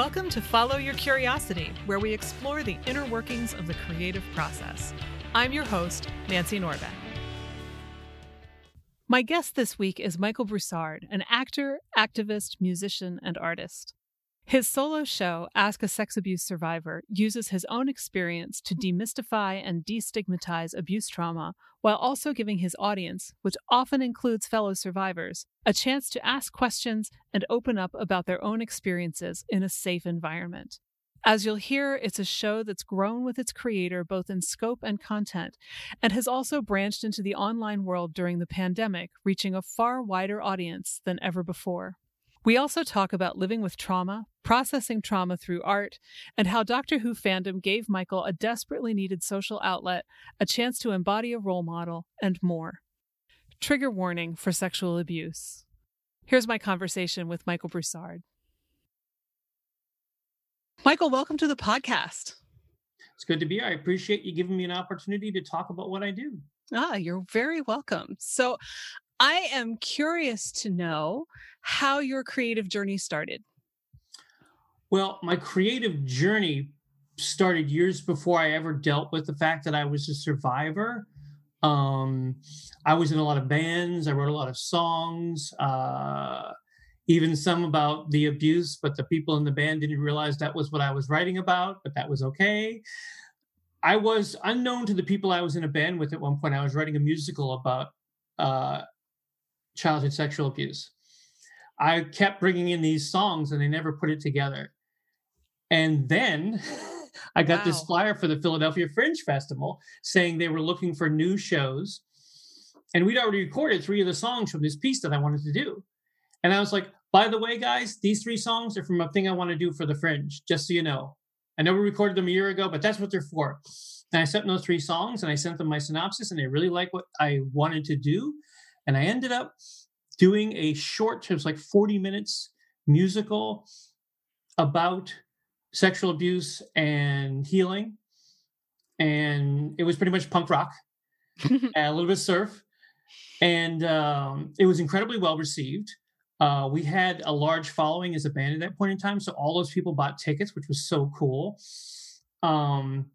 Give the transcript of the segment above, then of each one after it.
Welcome to Follow Your Curiosity, where we explore the inner workings of the creative process. I'm your host, Nancy Norbeck. My guest this week is Michael Broussard, an actor, activist, musician, and artist. His solo show, Ask a Sex Abuse Survivor, uses his own experience to demystify and destigmatize abuse trauma while also giving his audience, which often includes fellow survivors, a chance to ask questions and open up about their own experiences in a safe environment. As you'll hear, it's a show that's grown with its creator both in scope and content, and has also branched into the online world during the pandemic, reaching a far wider audience than ever before. We also talk about living with trauma, processing trauma through art, and how Doctor Who fandom gave Michael a desperately needed social outlet, a chance to embody a role model, and more. Trigger warning for sexual abuse. Here's my conversation with Michael Broussard. Michael, welcome to the podcast. It's good to be here. I appreciate you giving me an opportunity to talk about what I do. Ah, you're very welcome. So, I am curious to know how your creative journey started. Well, my creative journey started years before I ever dealt with the fact that I was a survivor. Um, I was in a lot of bands, I wrote a lot of songs. Uh, even some about the abuse, but the people in the band didn't realize that was what I was writing about, but that was okay. I was unknown to the people I was in a band with at one point. I was writing a musical about uh, childhood sexual abuse. I kept bringing in these songs and they never put it together. And then I got wow. this flyer for the Philadelphia Fringe Festival saying they were looking for new shows. And we'd already recorded three of the songs from this piece that I wanted to do. And I was like, by the way, guys, these three songs are from a thing I want to do for the Fringe, just so you know. I know we recorded them a year ago, but that's what they're for. And I sent those three songs and I sent them my synopsis, and they really like what I wanted to do. And I ended up doing a short, it was like 40 minutes musical about sexual abuse and healing. And it was pretty much punk rock, a little bit surf. And um, it was incredibly well received. Uh, we had a large following as a band at that point in time, so all those people bought tickets, which was so cool. Um,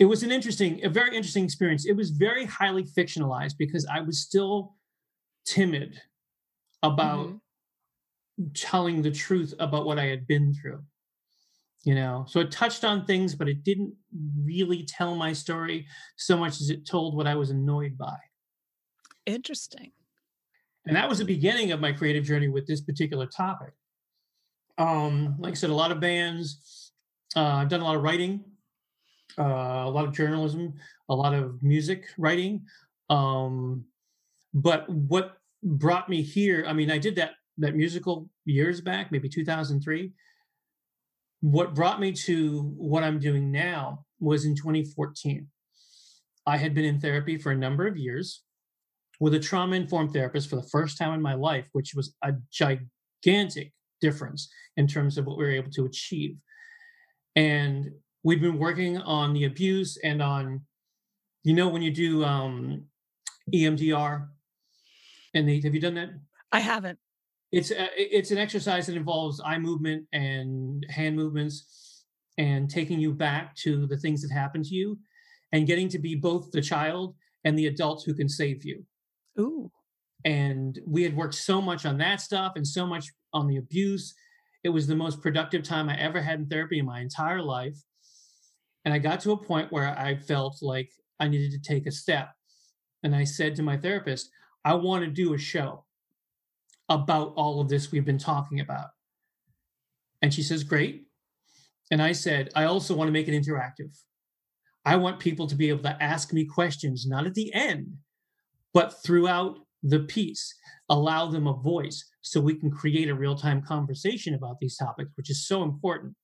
it was an interesting, a very interesting experience. It was very highly fictionalized because I was still timid about mm-hmm. telling the truth about what I had been through. You know, so it touched on things, but it didn't really tell my story so much as it told what I was annoyed by. Interesting and that was the beginning of my creative journey with this particular topic um, like i said a lot of bands uh, i've done a lot of writing uh, a lot of journalism a lot of music writing um, but what brought me here i mean i did that that musical years back maybe 2003 what brought me to what i'm doing now was in 2014 i had been in therapy for a number of years with a trauma informed therapist for the first time in my life, which was a gigantic difference in terms of what we were able to achieve. And we've been working on the abuse and on, you know, when you do um, EMDR, and the, have you done that? I haven't. It's a, it's an exercise that involves eye movement and hand movements and taking you back to the things that happened to you and getting to be both the child and the adult who can save you. Ooh. And we had worked so much on that stuff and so much on the abuse. It was the most productive time I ever had in therapy in my entire life. And I got to a point where I felt like I needed to take a step. And I said to my therapist, I want to do a show about all of this we've been talking about. And she says, Great. And I said, I also want to make it interactive. I want people to be able to ask me questions, not at the end, but throughout the piece, allow them a voice so we can create a real time conversation about these topics, which is so important.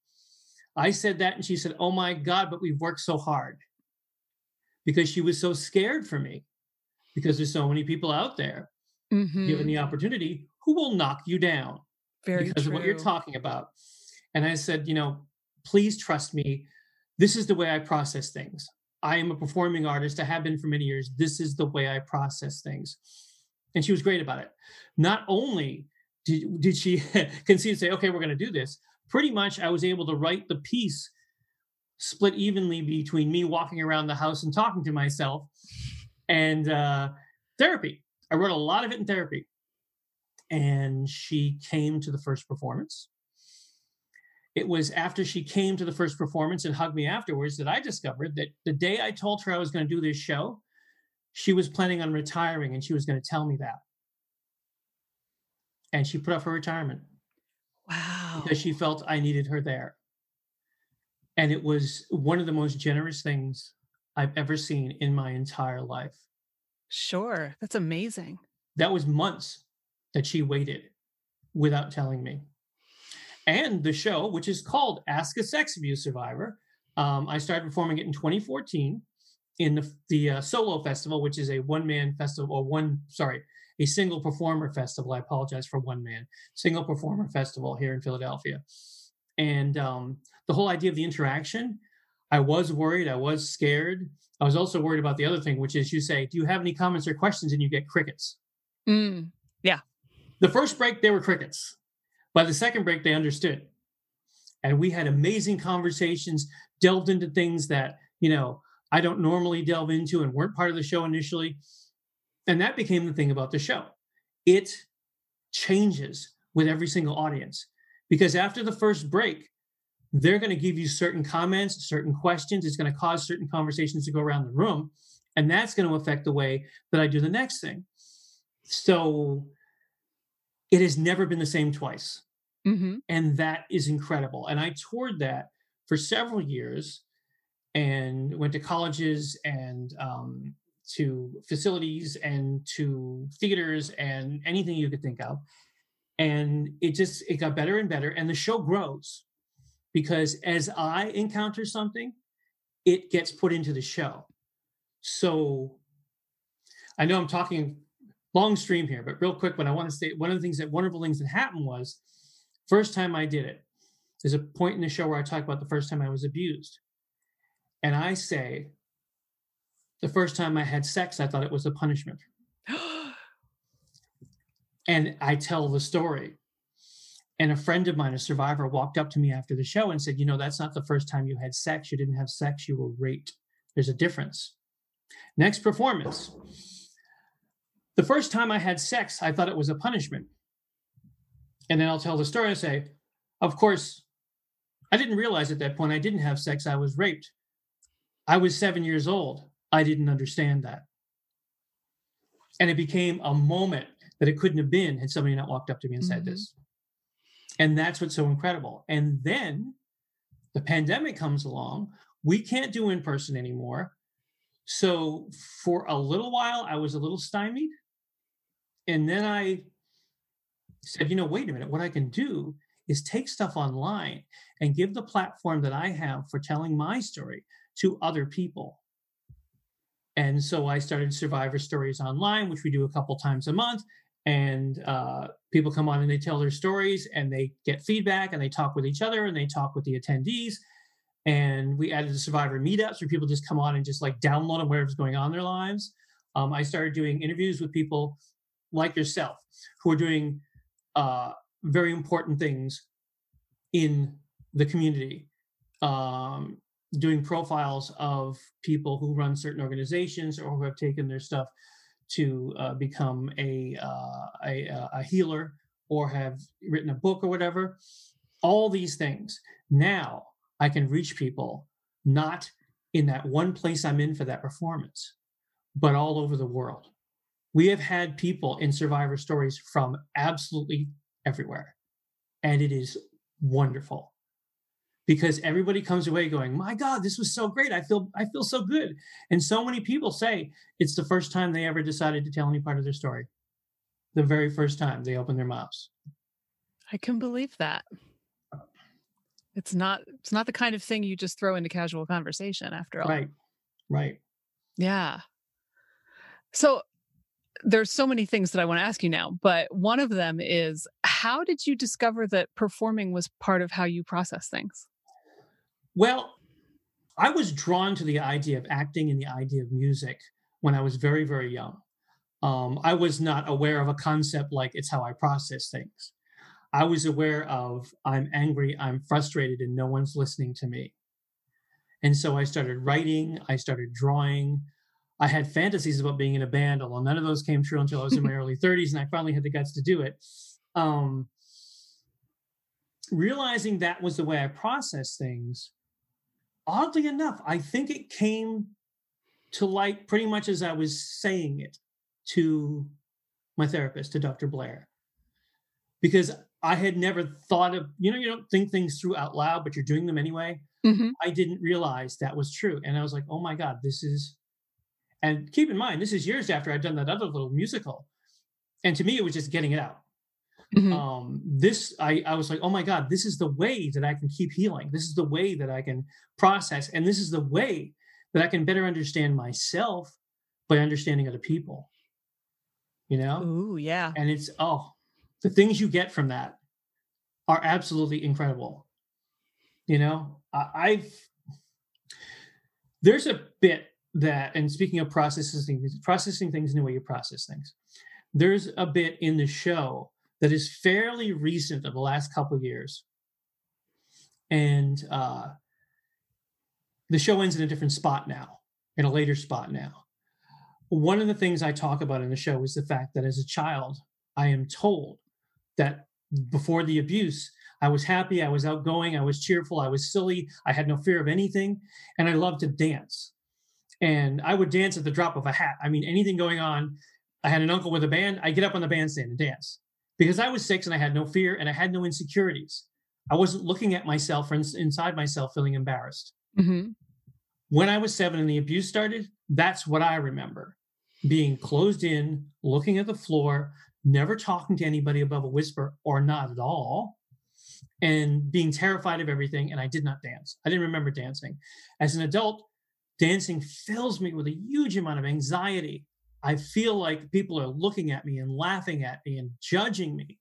I said that, and she said, Oh my God, but we've worked so hard because she was so scared for me because there's so many people out there mm-hmm. given the opportunity who will knock you down Very because true. of what you're talking about. And I said, You know, please trust me. This is the way I process things. I am a performing artist. I have been for many years. This is the way I process things. And she was great about it. Not only did, did she concede and say, okay, we're going to do this, pretty much I was able to write the piece split evenly between me walking around the house and talking to myself and uh, therapy. I wrote a lot of it in therapy. And she came to the first performance. It was after she came to the first performance and hugged me afterwards that I discovered that the day I told her I was going to do this show, she was planning on retiring and she was going to tell me that. And she put off her retirement. Wow. Because she felt I needed her there. And it was one of the most generous things I've ever seen in my entire life. Sure. That's amazing. That was months that she waited without telling me. And the show, which is called Ask a Sex Abuse Survivor, um, I started performing it in 2014 in the, the uh, Solo Festival, which is a one man festival, or one, sorry, a single performer festival. I apologize for one man, single performer festival here in Philadelphia. And um, the whole idea of the interaction, I was worried, I was scared. I was also worried about the other thing, which is you say, Do you have any comments or questions? And you get crickets. Mm, yeah. The first break, they were crickets. By the second break, they understood. And we had amazing conversations, delved into things that, you know, I don't normally delve into and weren't part of the show initially. And that became the thing about the show. It changes with every single audience because after the first break, they're going to give you certain comments, certain questions. It's going to cause certain conversations to go around the room. And that's going to affect the way that I do the next thing. So it has never been the same twice. Mm-hmm. And that is incredible. And I toured that for several years and went to colleges and um, to facilities and to theaters and anything you could think of. And it just it got better and better. And the show grows because as I encounter something, it gets put into the show. So I know I'm talking long stream here, but real quick, but I want to say one of the things that wonderful things that happened was first time I did it. There's a point in the show where I talk about the first time I was abused. And I say, the first time I had sex, I thought it was a punishment. and I tell the story. And a friend of mine, a survivor, walked up to me after the show and said, You know, that's not the first time you had sex. You didn't have sex, you were raped. There's a difference. Next performance. The first time I had sex, I thought it was a punishment. And then I'll tell the story and say, Of course, I didn't realize at that point I didn't have sex, I was raped. I was seven years old. I didn't understand that. And it became a moment that it couldn't have been had somebody not walked up to me and said mm-hmm. this. And that's what's so incredible. And then the pandemic comes along. We can't do in person anymore. So for a little while, I was a little stymied. And then I said, you know, wait a minute, what I can do is take stuff online and give the platform that I have for telling my story to other people. And so I started Survivor Stories Online, which we do a couple times a month. And uh, people come on and they tell their stories and they get feedback and they talk with each other and they talk with the attendees. And we added the survivor meetups where people just come on and just like download on whatever's going on in their lives. Um, i started doing interviews with people like yourself who are doing uh, very important things in the community. Um, doing profiles of people who run certain organizations or who have taken their stuff to uh, become a, uh, a, uh, a healer or have written a book or whatever. All these things. Now I can reach people not in that one place I'm in for that performance, but all over the world. We have had people in survivor stories from absolutely everywhere, and it is wonderful because everybody comes away going, "My God, this was so great! I feel I feel so good." And so many people say it's the first time they ever decided to tell any part of their story. The very first time they opened their mouths. I can believe that. It's not it's not the kind of thing you just throw into casual conversation after all. Right. Right. Yeah. So there's so many things that I want to ask you now, but one of them is how did you discover that performing was part of how you process things? Well, I was drawn to the idea of acting and the idea of music when I was very, very young. Um, I was not aware of a concept like it's how I process things. I was aware of I'm angry, I'm frustrated, and no one's listening to me. And so I started writing, I started drawing. I had fantasies about being in a band, although none of those came true until I was in my early 30s and I finally had the guts to do it. Um, realizing that was the way I process things, oddly enough, I think it came to light pretty much as I was saying it to my therapist, to Dr. Blair. Because I had never thought of, you know, you don't think things through out loud, but you're doing them anyway. Mm-hmm. I didn't realize that was true. And I was like, oh my God, this is, and keep in mind, this is years after I'd done that other little musical. And to me, it was just getting it out. Mm-hmm. Um, this, I, I was like, oh my God, this is the way that I can keep healing. This is the way that I can process. And this is the way that I can better understand myself by understanding other people. You know? Ooh, yeah. And it's, oh, the things you get from that are absolutely incredible. You know, I, I've, there's a bit that, and speaking of processing processing things in the way you process things, there's a bit in the show that is fairly recent of the last couple of years. And uh, the show ends in a different spot now, in a later spot now. One of the things I talk about in the show is the fact that as a child, I am told that before the abuse, I was happy, I was outgoing, I was cheerful, I was silly, I had no fear of anything, and I loved to dance. And I would dance at the drop of a hat. I mean, anything going on. I had an uncle with a band, I get up on the bandstand and dance because I was six and I had no fear and I had no insecurities. I wasn't looking at myself or inside myself feeling embarrassed. Mm-hmm. When I was seven and the abuse started, that's what I remember being closed in, looking at the floor, never talking to anybody above a whisper or not at all, and being terrified of everything. And I did not dance. I didn't remember dancing. As an adult, dancing fills me with a huge amount of anxiety. I feel like people are looking at me and laughing at me and judging me.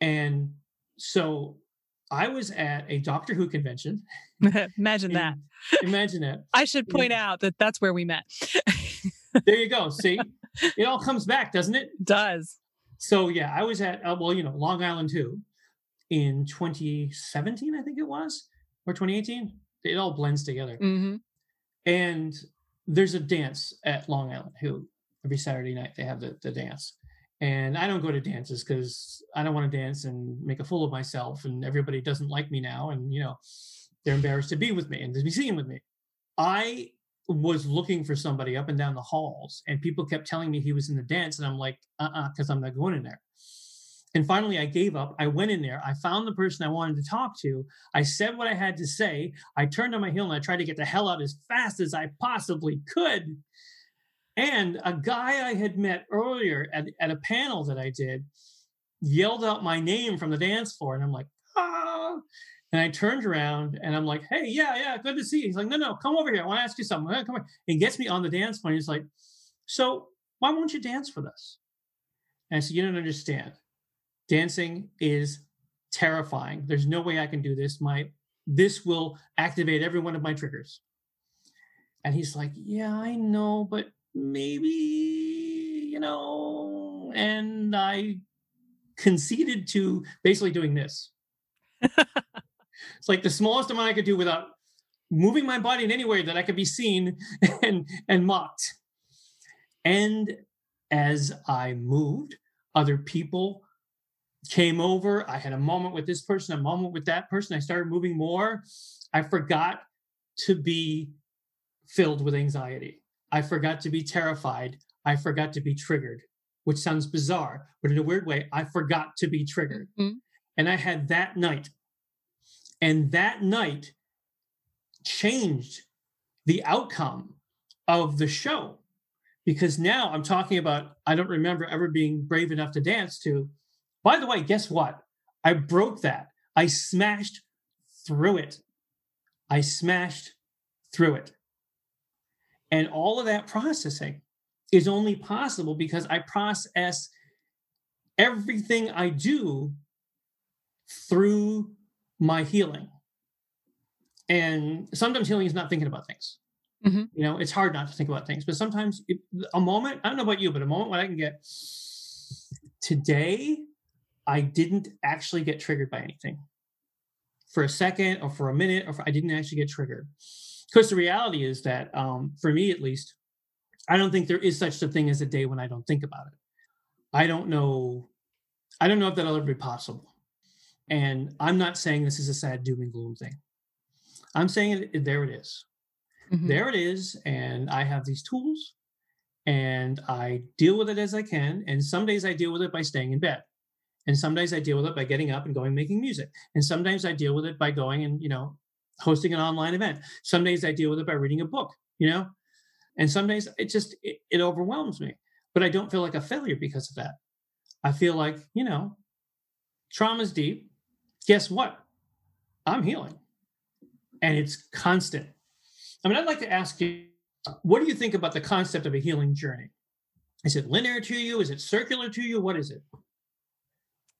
And so I was at a Doctor Who convention. imagine that. Imagine that. I should point yeah. out that that's where we met. there you go. See, it all comes back, doesn't it? it does. So yeah, I was at uh, well, you know, Long Island too, in 2017, I think it was, or 2018. It all blends together. Mm-hmm. And there's a dance at Long Island Who every Saturday night they have the, the dance. And I don't go to dances because I don't want to dance and make a fool of myself. And everybody doesn't like me now. And, you know, they're embarrassed to be with me and to be seen with me. I was looking for somebody up and down the halls, and people kept telling me he was in the dance. And I'm like, uh uh-uh, uh, because I'm not going in there. And finally, I gave up. I went in there. I found the person I wanted to talk to. I said what I had to say. I turned on my heel and I tried to get the hell out as fast as I possibly could. And a guy I had met earlier at, at a panel that I did yelled out my name from the dance floor. And I'm like, ah. And I turned around and I'm like, hey, yeah, yeah, good to see you. He's like, no, no, come over here. I want to ask you something. Come on. And gets me on the dance floor. And he's like, so why won't you dance with us? And I said, you don't understand dancing is terrifying. There's no way I can do this. My this will activate every one of my triggers. And he's like, Yeah, I know, but maybe, you know, and I conceded to basically doing this. it's like the smallest amount I could do without moving my body in any way that I could be seen and and mocked. And as I moved, other people came over. I had a moment with this person, a moment with that person. I started moving more. I forgot to be filled with anxiety. I forgot to be terrified. I forgot to be triggered, which sounds bizarre, but in a weird way, I forgot to be triggered. Mm-hmm. And I had that night. And that night changed the outcome of the show because now I'm talking about, I don't remember ever being brave enough to dance to by the way, guess what? I broke that. I smashed through it. I smashed through it. And all of that processing is only possible because I process everything I do through my healing. And sometimes healing is not thinking about things. Mm-hmm. You know, it's hard not to think about things, but sometimes it, a moment, I don't know about you, but a moment when I can get today I didn't actually get triggered by anything for a second or for a minute, or for, I didn't actually get triggered. Because the reality is that, um, for me at least, I don't think there is such a thing as a day when I don't think about it. I don't know. I don't know if that'll ever be possible. And I'm not saying this is a sad doom and gloom thing. I'm saying it, there it is. Mm-hmm. There it is. And I have these tools and I deal with it as I can. And some days I deal with it by staying in bed. And some days I deal with it by getting up and going making music. And sometimes I deal with it by going and, you know, hosting an online event. Some days I deal with it by reading a book, you know? And some days it just it, it overwhelms me. But I don't feel like a failure because of that. I feel like, you know, trauma's deep. Guess what? I'm healing. And it's constant. I mean, I'd like to ask you, what do you think about the concept of a healing journey? Is it linear to you? Is it circular to you? What is it?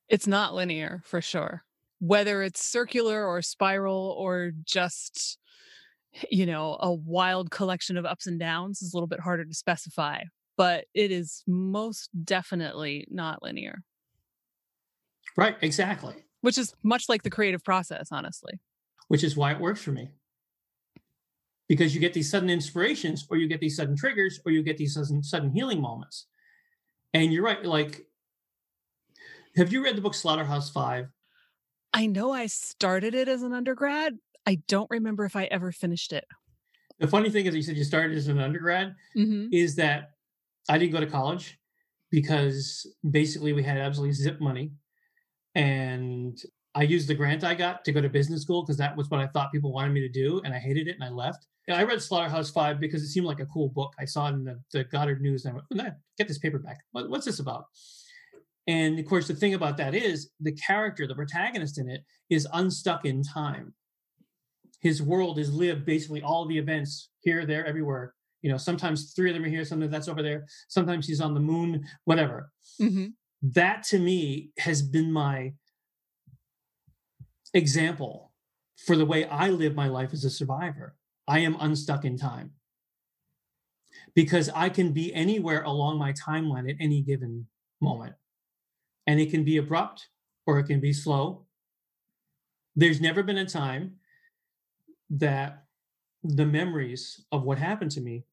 It's not linear for sure. Whether it's circular or spiral or just, you know, a wild collection of ups and downs is a little bit harder to specify, but it is most definitely not linear. Right, exactly. Which is much like the creative process, honestly. Which is why it works for me. Because you get these sudden inspirations, or you get these sudden triggers, or you get these sudden, sudden healing moments. And you're right, like have you read the book Slaughterhouse Five? I know I started it as an undergrad. I don't remember if I ever finished it. The funny thing is, you said you started as an undergrad, mm-hmm. is that I didn't go to college because basically we had absolutely zip money. And I used the grant I got to go to business school because that was what I thought people wanted me to do. And I hated it and I left. And I read Slaughterhouse Five because it seemed like a cool book. I saw it in the, the Goddard News and I went, get this paperback. What, what's this about? And of course, the thing about that is the character, the protagonist in it, is unstuck in time. His world is lived basically all the events here, there, everywhere. You know, sometimes three of them are here, sometimes that's over there, sometimes he's on the moon, whatever. Mm-hmm. That to me has been my example for the way I live my life as a survivor. I am unstuck in time because I can be anywhere along my timeline at any given moment and it can be abrupt or it can be slow. There's never been a time that the memories of what happened to me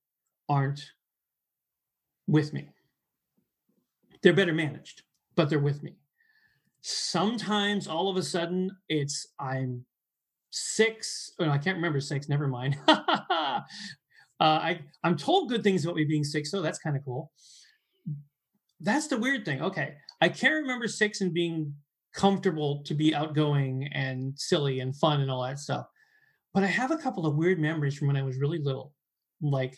aren't with me. They're better managed, but they're with me. Sometimes all of a sudden it's I'm six. Oh, I can't remember six. Never mind. uh, I I'm told good things about me being six, so that's kind of cool. That's the weird thing. Okay, I can't remember six and being comfortable to be outgoing and silly and fun and all that stuff. But I have a couple of weird memories from when I was really little. Like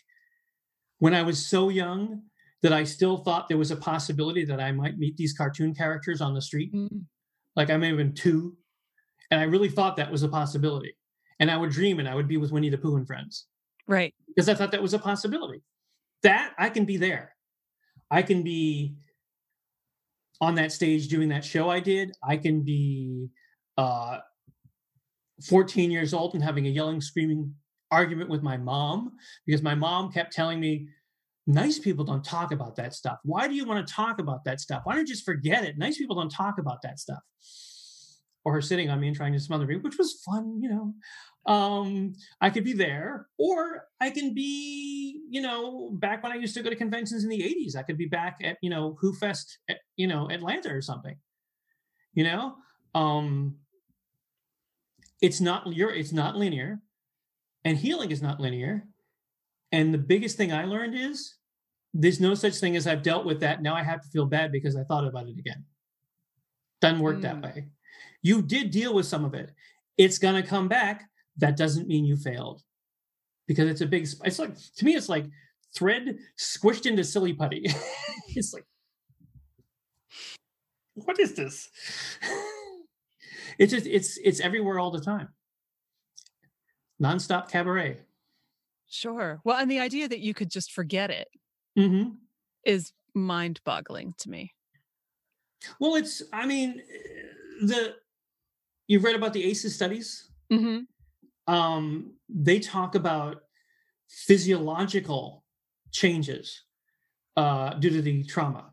when I was so young that I still thought there was a possibility that I might meet these cartoon characters on the street. Mm-hmm. Like I may have been two. And I really thought that was a possibility. And I would dream and I would be with Winnie the Pooh and friends. Right. Because I thought that was a possibility. That I can be there. I can be on that stage doing that show I did, I can be uh, 14 years old and having a yelling, screaming argument with my mom because my mom kept telling me, nice people don't talk about that stuff. Why do you want to talk about that stuff? Why don't you just forget it? Nice people don't talk about that stuff. Or her sitting on me and trying to smother me, which was fun, you know um, I could be there, or I can be, you know, back when I used to go to conventions in the 80s. I could be back at, you know, Who Fest, at, you know, Atlanta or something. You know? Um it's not you're it's not linear, and healing is not linear. And the biggest thing I learned is there's no such thing as I've dealt with that. Now I have to feel bad because I thought about it again. Doesn't work mm. that way. You did deal with some of it. It's gonna come back that doesn't mean you failed. Because it's a big it's like to me it's like thread squished into silly putty. It's like what is this? It's just it's it's everywhere all the time. Nonstop cabaret. Sure. Well and the idea that you could just forget it mm-hmm. is mind-boggling to me. Well it's i mean the you've read about the aces studies? Mm-hmm um, they talk about physiological changes uh, due to the trauma.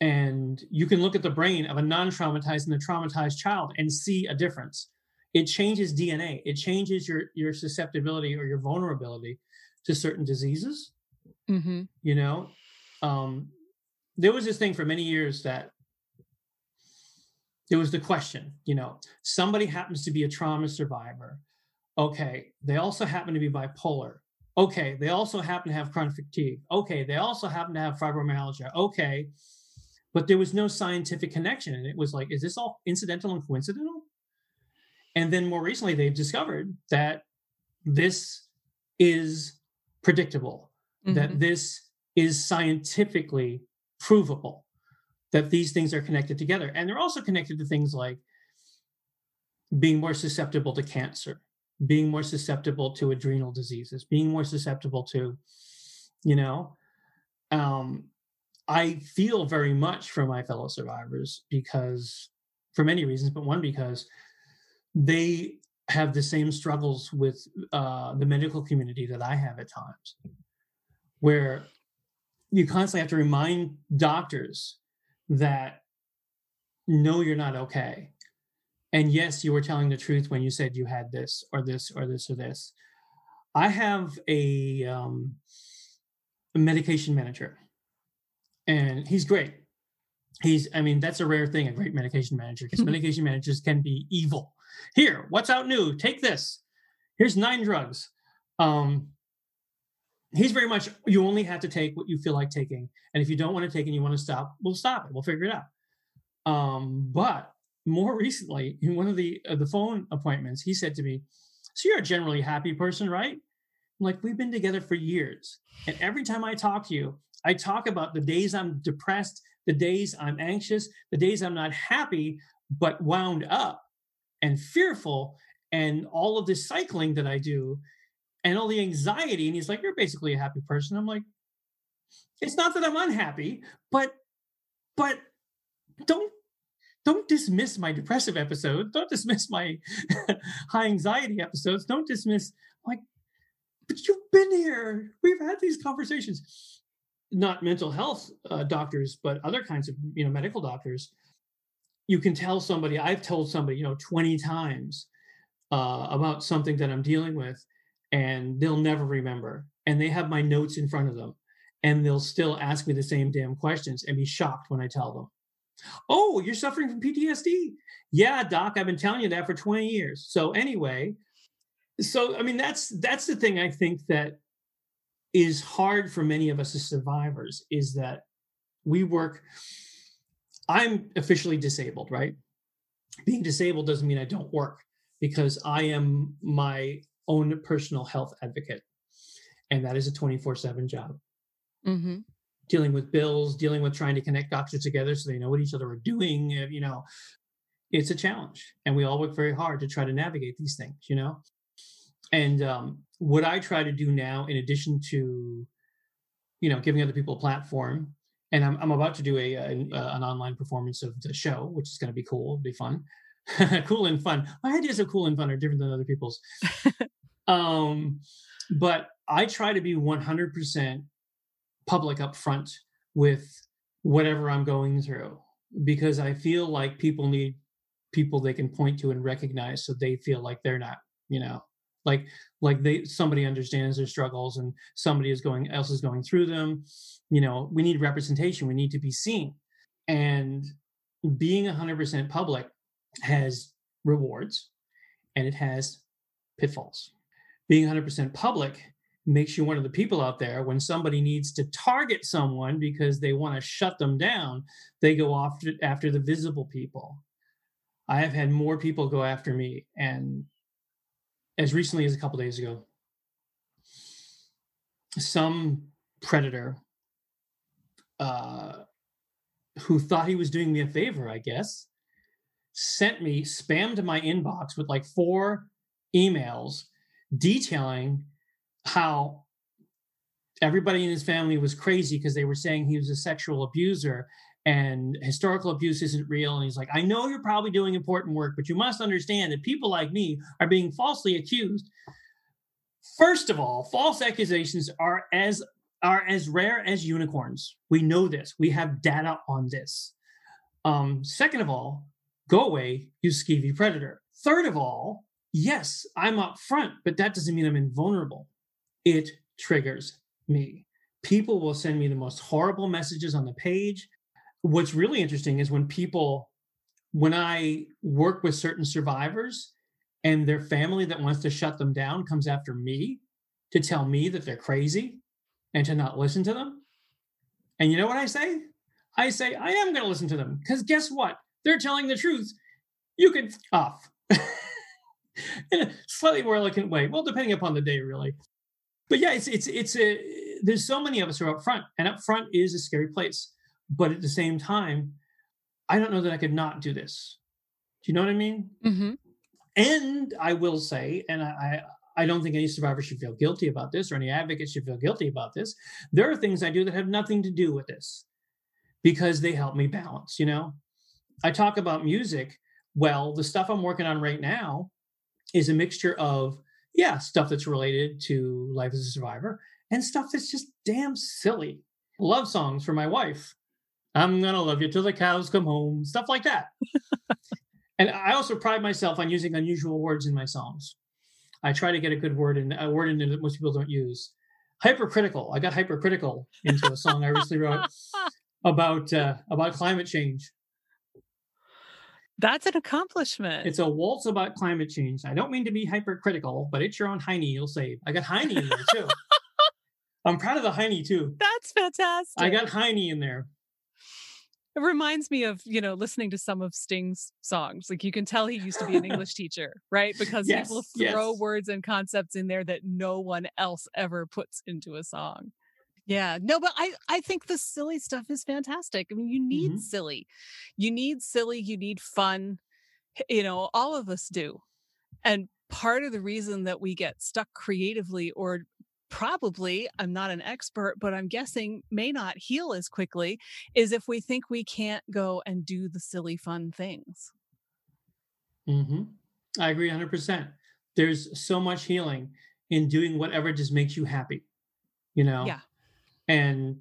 and you can look at the brain of a non-traumatized and a traumatized child and see a difference it changes dna it changes your your susceptibility or your vulnerability to certain diseases Mm-hmm. you know um there was this thing for many years that there was the question you know somebody happens to be a trauma survivor okay they also happen to be bipolar. Okay they also happen to have chronic fatigue. Okay they also happen to have fibromyalgia. Okay but there was no scientific connection and it was like is this all incidental and coincidental? And then more recently they've discovered that this is predictable that Mhm. this is scientifically provable that these things are connected together. And they're also connected to things like being more susceptible to cancer being more susceptible to adrenal diseases being more susceptible to you know um i feel very much for my fellow survivors because for many reasons but one because they have the same struggles with uh, the medical community that i have at times where you constantly have to remind doctors that no you're not okay and yes you were telling the truth when you said you had this or this or this or this. I have a, um, a medication manager and he's great. He's i mean that's a rare thing a great medication manager because medication managers can be evil. Here what's out new? Take this. Here's nine drugs. Um he's very much you only have to take what you feel like taking and if you don't want to take and you want to stop we'll stop it. We'll figure it out. Um but more recently in one of the uh, the phone appointments he said to me so you're a generally happy person right? I'm like we've been together for years and every time i talk to you i talk about the days i'm depressed the days i'm anxious the days i'm not happy but wound up and fearful and all of this cycling that i do and all the anxiety and he's like you're basically a happy person. I'm like it's not that i'm unhappy but but don't don't dismiss my depressive episodes. Don't dismiss my high anxiety episodes. Don't dismiss like but you've been here. We've had these conversations. Not mental health uh, doctors but other kinds of you know medical doctors. You can tell somebody i've told somebody you know 20 times uh, about something that i'm dealing with and they'll never remember and they have my notes in front of them and they'll still ask me the same damn questions and be shocked when i tell them oh you're suffering from ptsd yeah doc i've been telling you that for 20 years. So anyway so i mean that's that's the thing i think that is hard for many of us as survivors is that we work i'm officially disabled right? Being disabled doesn't mean i don't work because i am my own personal health advocate. And that is a 24/7 job. Mm-hmm. Dealing with bills dealing with trying to connect doctors together so they know what each other are doing uh, you know it's a challenge and we all work very hard to try to navigate these things you know? And um, what i try to do now in addition to you know giving other people a platform and i'm, I'm about to do a, an an online performance of the show which is going to be cool it'll be fun. Cool and fun. My ideas of cool and fun are different than other people's. Um but i try to be 100% public up front with whatever i'm going through because i feel like people need people they can point to and recognize so they feel like they're not you know like like they somebody understands their struggles and somebody is going else is going through them. You know we need representation. We need to be seen. And being 100% public has rewards and it has pitfalls. Being 100% public makes you one of the people out there. When somebody needs to target someone because they want to shut them down they go after after the visible people. I have had more people go after me and as recently as a couple days ago. Some predator uh, who thought he was doing me a favor i guess sent me spammed my inbox with like four emails detailing how everybody in his family was crazy because they were saying he was a sexual abuser and historical abuse isn't real. And he's like, I know you're probably doing important work, but you must understand that people like me are being falsely accused. First of all, false accusations are as are as rare as unicorns. We know this. We have data on this. Um, second of all, go away, you skeevy predator. Third of all, yes, I'm up front, but that doesn't mean I'm invulnerable. It triggers me. People will send me the most horrible messages on the page. What's really interesting is when people, when I work with certain survivors and their family that wants to shut them down comes after me to tell me that they're crazy and to not listen to them. And you know what I say? I say, I am going to listen to them because guess what? They're telling the truth. You can off in a slightly more elegant way. Well, depending upon the day, really. But yeah, it's it's it's a there's so many of us who are up front, and up front is a scary place. But at the same time, I don't know that I could not do this. Do you know what I mean? Mm-hmm. And I will say, and I, I don't think any survivor should feel guilty about this, or any advocate should feel guilty about this. There are things I do that have nothing to do with this because they help me balance. You know, I talk about music. Well, the stuff I'm working on right now is a mixture of, yeah, stuff that's related to life as a survivor and stuff that's just damn silly. Love songs for my wife. I'm going to love you till the cows come home, stuff like that. and I also pride myself on using unusual words in my songs. I try to get a good word in a word in that most people don't use. Hypercritical. I got hypercritical into a song I recently wrote about uh, about climate change. That's an accomplishment. It's a waltz about climate change. I don't mean to be hypercritical, but it's your own Heine you'll save. I got Heine in there too. I'm proud of the Heine too. That's fantastic. I got Heine in there. It reminds me of, you know, listening to some of Sting's songs. Like you can tell he used to be an English teacher, right? Because yes, people throw yes. words and concepts in there that no one else ever puts into a song. Yeah. No, but I I think the silly stuff is fantastic. I mean, you need Mhm. silly. You need silly, you need fun. You know, all of us do. And part of the reason that we get stuck creatively or probably I'm not an expert, but I'm guessing may not heal as quickly is if we think we can't go and do the silly fun things. hmm I agree 100%. There's so much healing in doing whatever just makes you happy, you know? Yeah. And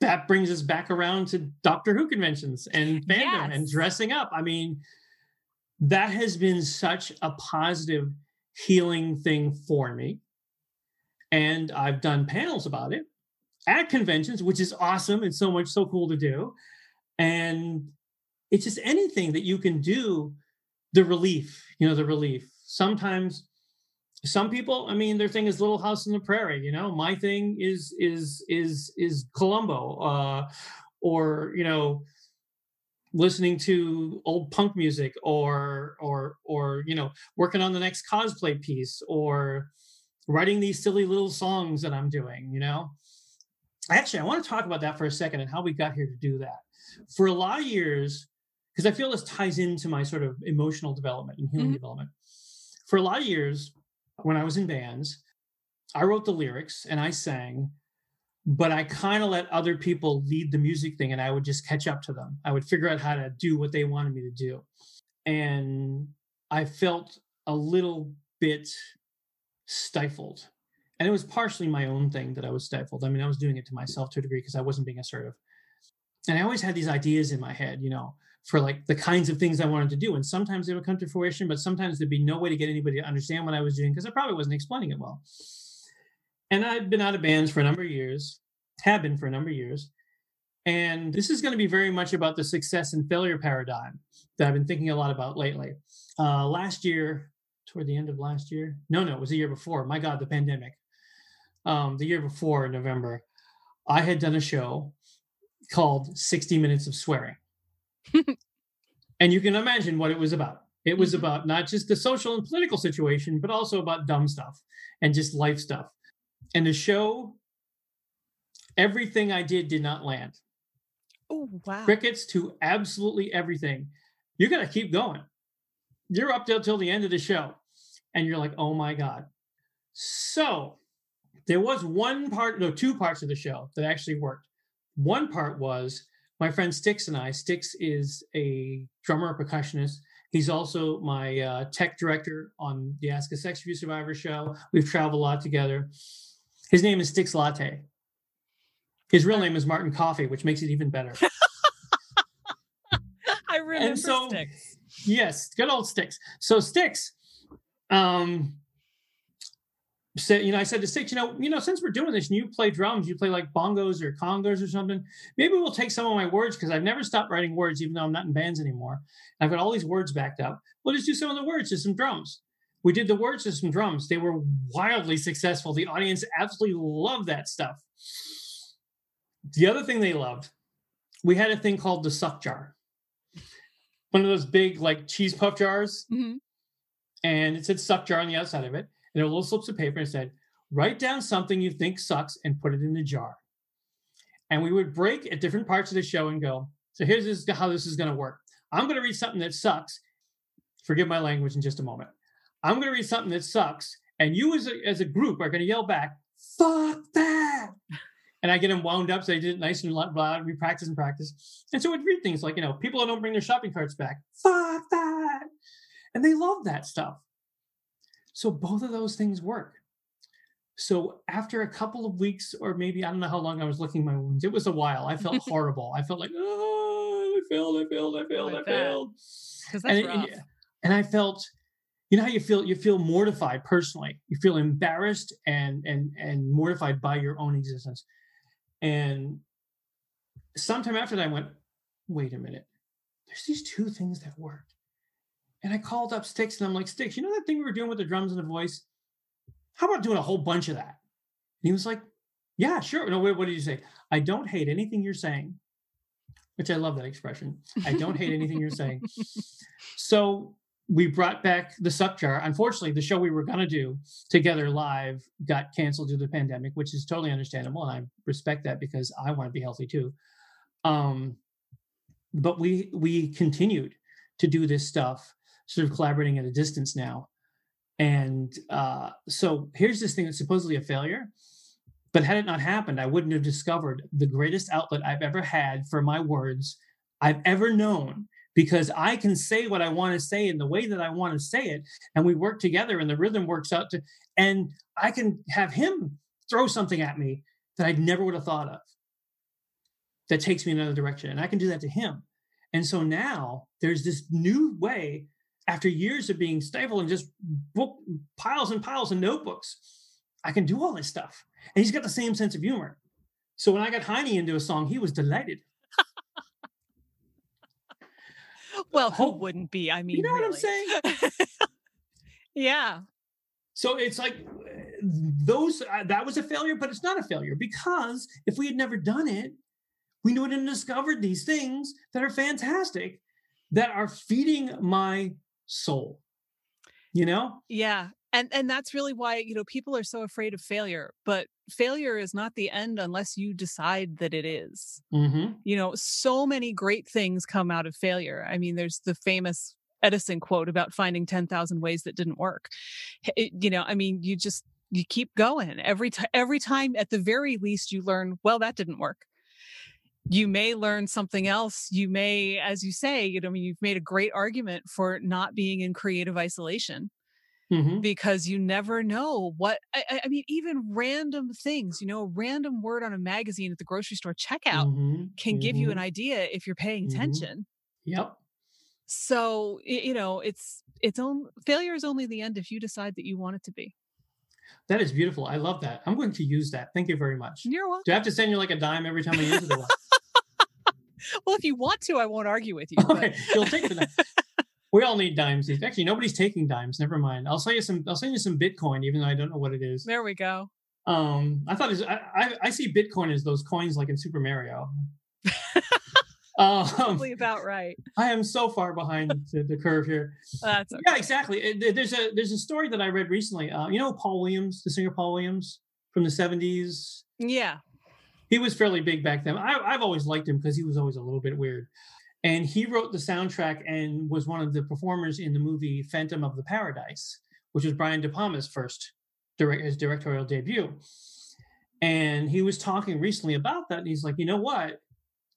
that brings us back around to Doctor Who conventions and fandom and dressing up. I mean, that has been such a positive healing thing for me. And I've done panels about it at conventions, which is awesome and so much so cool to do. And it's just anything that you can do, the relief, you know, the relief. Sometimes some people, I mean, their thing is Little House on the Prairie, you know. My thing is is is is Columbo, uh, or you know, listening to old punk music, or or or you know, working on the next cosplay piece, or writing these silly little songs that I'm doing, you know. Actually, I want to talk about that for a second and how we got here to do that. For a lot of years, because I feel this ties into my sort of emotional development and healing Mhm. development. For a lot of years, when I was in bands, I wrote the lyrics and I sang, but I kind of let other people lead the music thing and I would just catch up to them. I would figure out how to do what they wanted me to do. And I felt a little bit stifled. And it was partially my own thing that I was stifled. I mean, I was doing it to myself to a degree because I wasn't being assertive. And I always had these ideas in my head, you know, for like the kinds of things I wanted to do. And sometimes they would come to fruition, but sometimes there'd be no way to get anybody to understand what I was doing because I probably wasn't explaining it well. And I've been out of bands for a number of years, have been for a number of years. And this is going to be very much about the success and failure paradigm that I've been thinking a lot about lately. Uh, last year, toward the end of last year, no, no, it was the year before. My God, the pandemic. Um, the year before, November, I had done a show called 60 Minutes of Swearing. and you can imagine what it was about. It was Mhm. about not just the social and political situation, but also about dumb stuff and just life stuff. And the show, everything I did did not land. Oh, wow. Crickets to absolutely everything. You got to keep going. You're up till, till the end of the show. And you're like, oh my God. So there was one part, no, two parts of the show that actually worked. One part was my friend Stix and I. Stix is a drummer, percussionist. He's also my uh, tech director on the Ask a Sex Abuse Survivor show. We've traveled a lot together. His name is Stix Latte. His real name is Martin Coffee, which makes it even better. I remember so- Stix. yes, good old Stix. So Stix, um, said, you know, I said to Stix, you know, you know, since we're doing this, and you play drums, you play like bongos or congas or something. Maybe we'll take some of my words because I've never stopped writing words, even though I'm not in bands anymore. I've got all these words backed up. We'll just do some of the words to some drums. We did the words to some drums. They were wildly successful. The audience absolutely loved that stuff. The other thing they loved, we had a thing called the suck jar. One of those big like cheese puff jars Mhm. and it said suck jar on the outside of it. And little slips of paper and said, write down something you think sucks and put it in the jar. And we would break at different parts of the show and go, so here's this, how this is going to work. I'm going to read something that sucks. Forgive my language in just a moment. I'm going to read something that sucks. And you as a, as a group are going to yell back, fuck that. And I get them wound up so they did it nice and loud. We practice and practice. And so we'd read things like, you know, people don't bring their shopping carts back. Fuck that. And they love that stuff. So both of those things work. So after a couple of weeks, or maybe I don't know how long I was licking my wounds, it was a while. I felt horrible. I felt like, oh, I failed, I failed, I failed, I I failed. Because And, that's it- rough. and, and I felt, you know how you feel? You feel mortified personally. You feel embarrassed and and and mortified by your own existence. And sometime after that, I went, wait a minute. There's these two things that worked. And I called up Sticks and I'm like, Sticks, you know that thing we were doing with the drums and the voice? How about doing a whole bunch of that? And he was like, Yeah, sure. No, wait, what did you say? I don't hate anything you're saying, which I love that expression. I don't hate anything you're saying. So we brought back the suck jar. Unfortunately, the show we were going to do together live got canceled due to the pandemic, which is totally understandable. And I respect that because I want to be healthy too. Um, but we we continued to do this stuff, sort of collaborating at a distance now. And uh, so here's this thing that's supposedly a failure. But had it not happened, I wouldn't have discovered the greatest outlet I've ever had for my words I've ever known because I can say what I want to say in the way that I want to say it. And we work together and the rhythm works out to, and I can have him throw something at me that I never would have thought of that takes me in another direction. And I can do that to him. And so now there's this new way after years of being stifled and just book piles and piles of notebooks. I can do all this stuff. And he's got the same sense of humor. So when I got Heine into a song, he was delighted. well, who Oh, wouldn't be? I mean, you know what I'm saying? yeah. So it's like those uh, that was a failure, but it's not a failure because if we had never done it, we wouldn't have discovered these things that are fantastic, that are feeding my soul. You know? Yeah. And and that's really why, you know, people are so afraid of failure, but failure is not the end unless you decide that it is. Mm-hmm. You know, so many great things come out of failure. I mean, there's the famous Edison quote about finding 10,000 ways that didn't work. It- you know, I mean, you just you keep going. Every time every time at the very least you learn, well, that didn't work. You may learn something else. You may, as you say, you know, I mean, you've made a great argument for not being in creative isolation Mm-hmm. because you never know what I, I- mean even random things you know a random word on a magazine at the grocery store checkout Mm-hmm. can give you an idea if you're paying Mhm. attention Yep. so you know it's it's own failure is only the end if you decide that you want it to be That is beautiful. I love that. I'm going to use that. Thank you very much. you're welcome Do I have to send you like a dime every time I use it? Well if you want to i won't argue with you but okay, you'll take the dime. We all need dimes. Actually, nobody's taking dimes. Never mind. I'll send you some. I'll send you some Bitcoin, even though I don't know what it is. there we go Um, I thought was, I, I I see Bitcoin as those coins like in Super Mario. um, probably about right I am so far behind the, the curve here. that's okay. Yeah, exactly. It- there's a there's a story that I read recently. Uh, you know Paul Williams, the singer Paul Williams from the '70s. yeah He was fairly big back then. I, I've always liked him because he was always a little bit weird. And he wrote the soundtrack and was one of the performers in the movie Phantom of the Paradise, which was Brian De Palma's first direct his directorial debut. And he was talking recently about that. And he's like, you know what?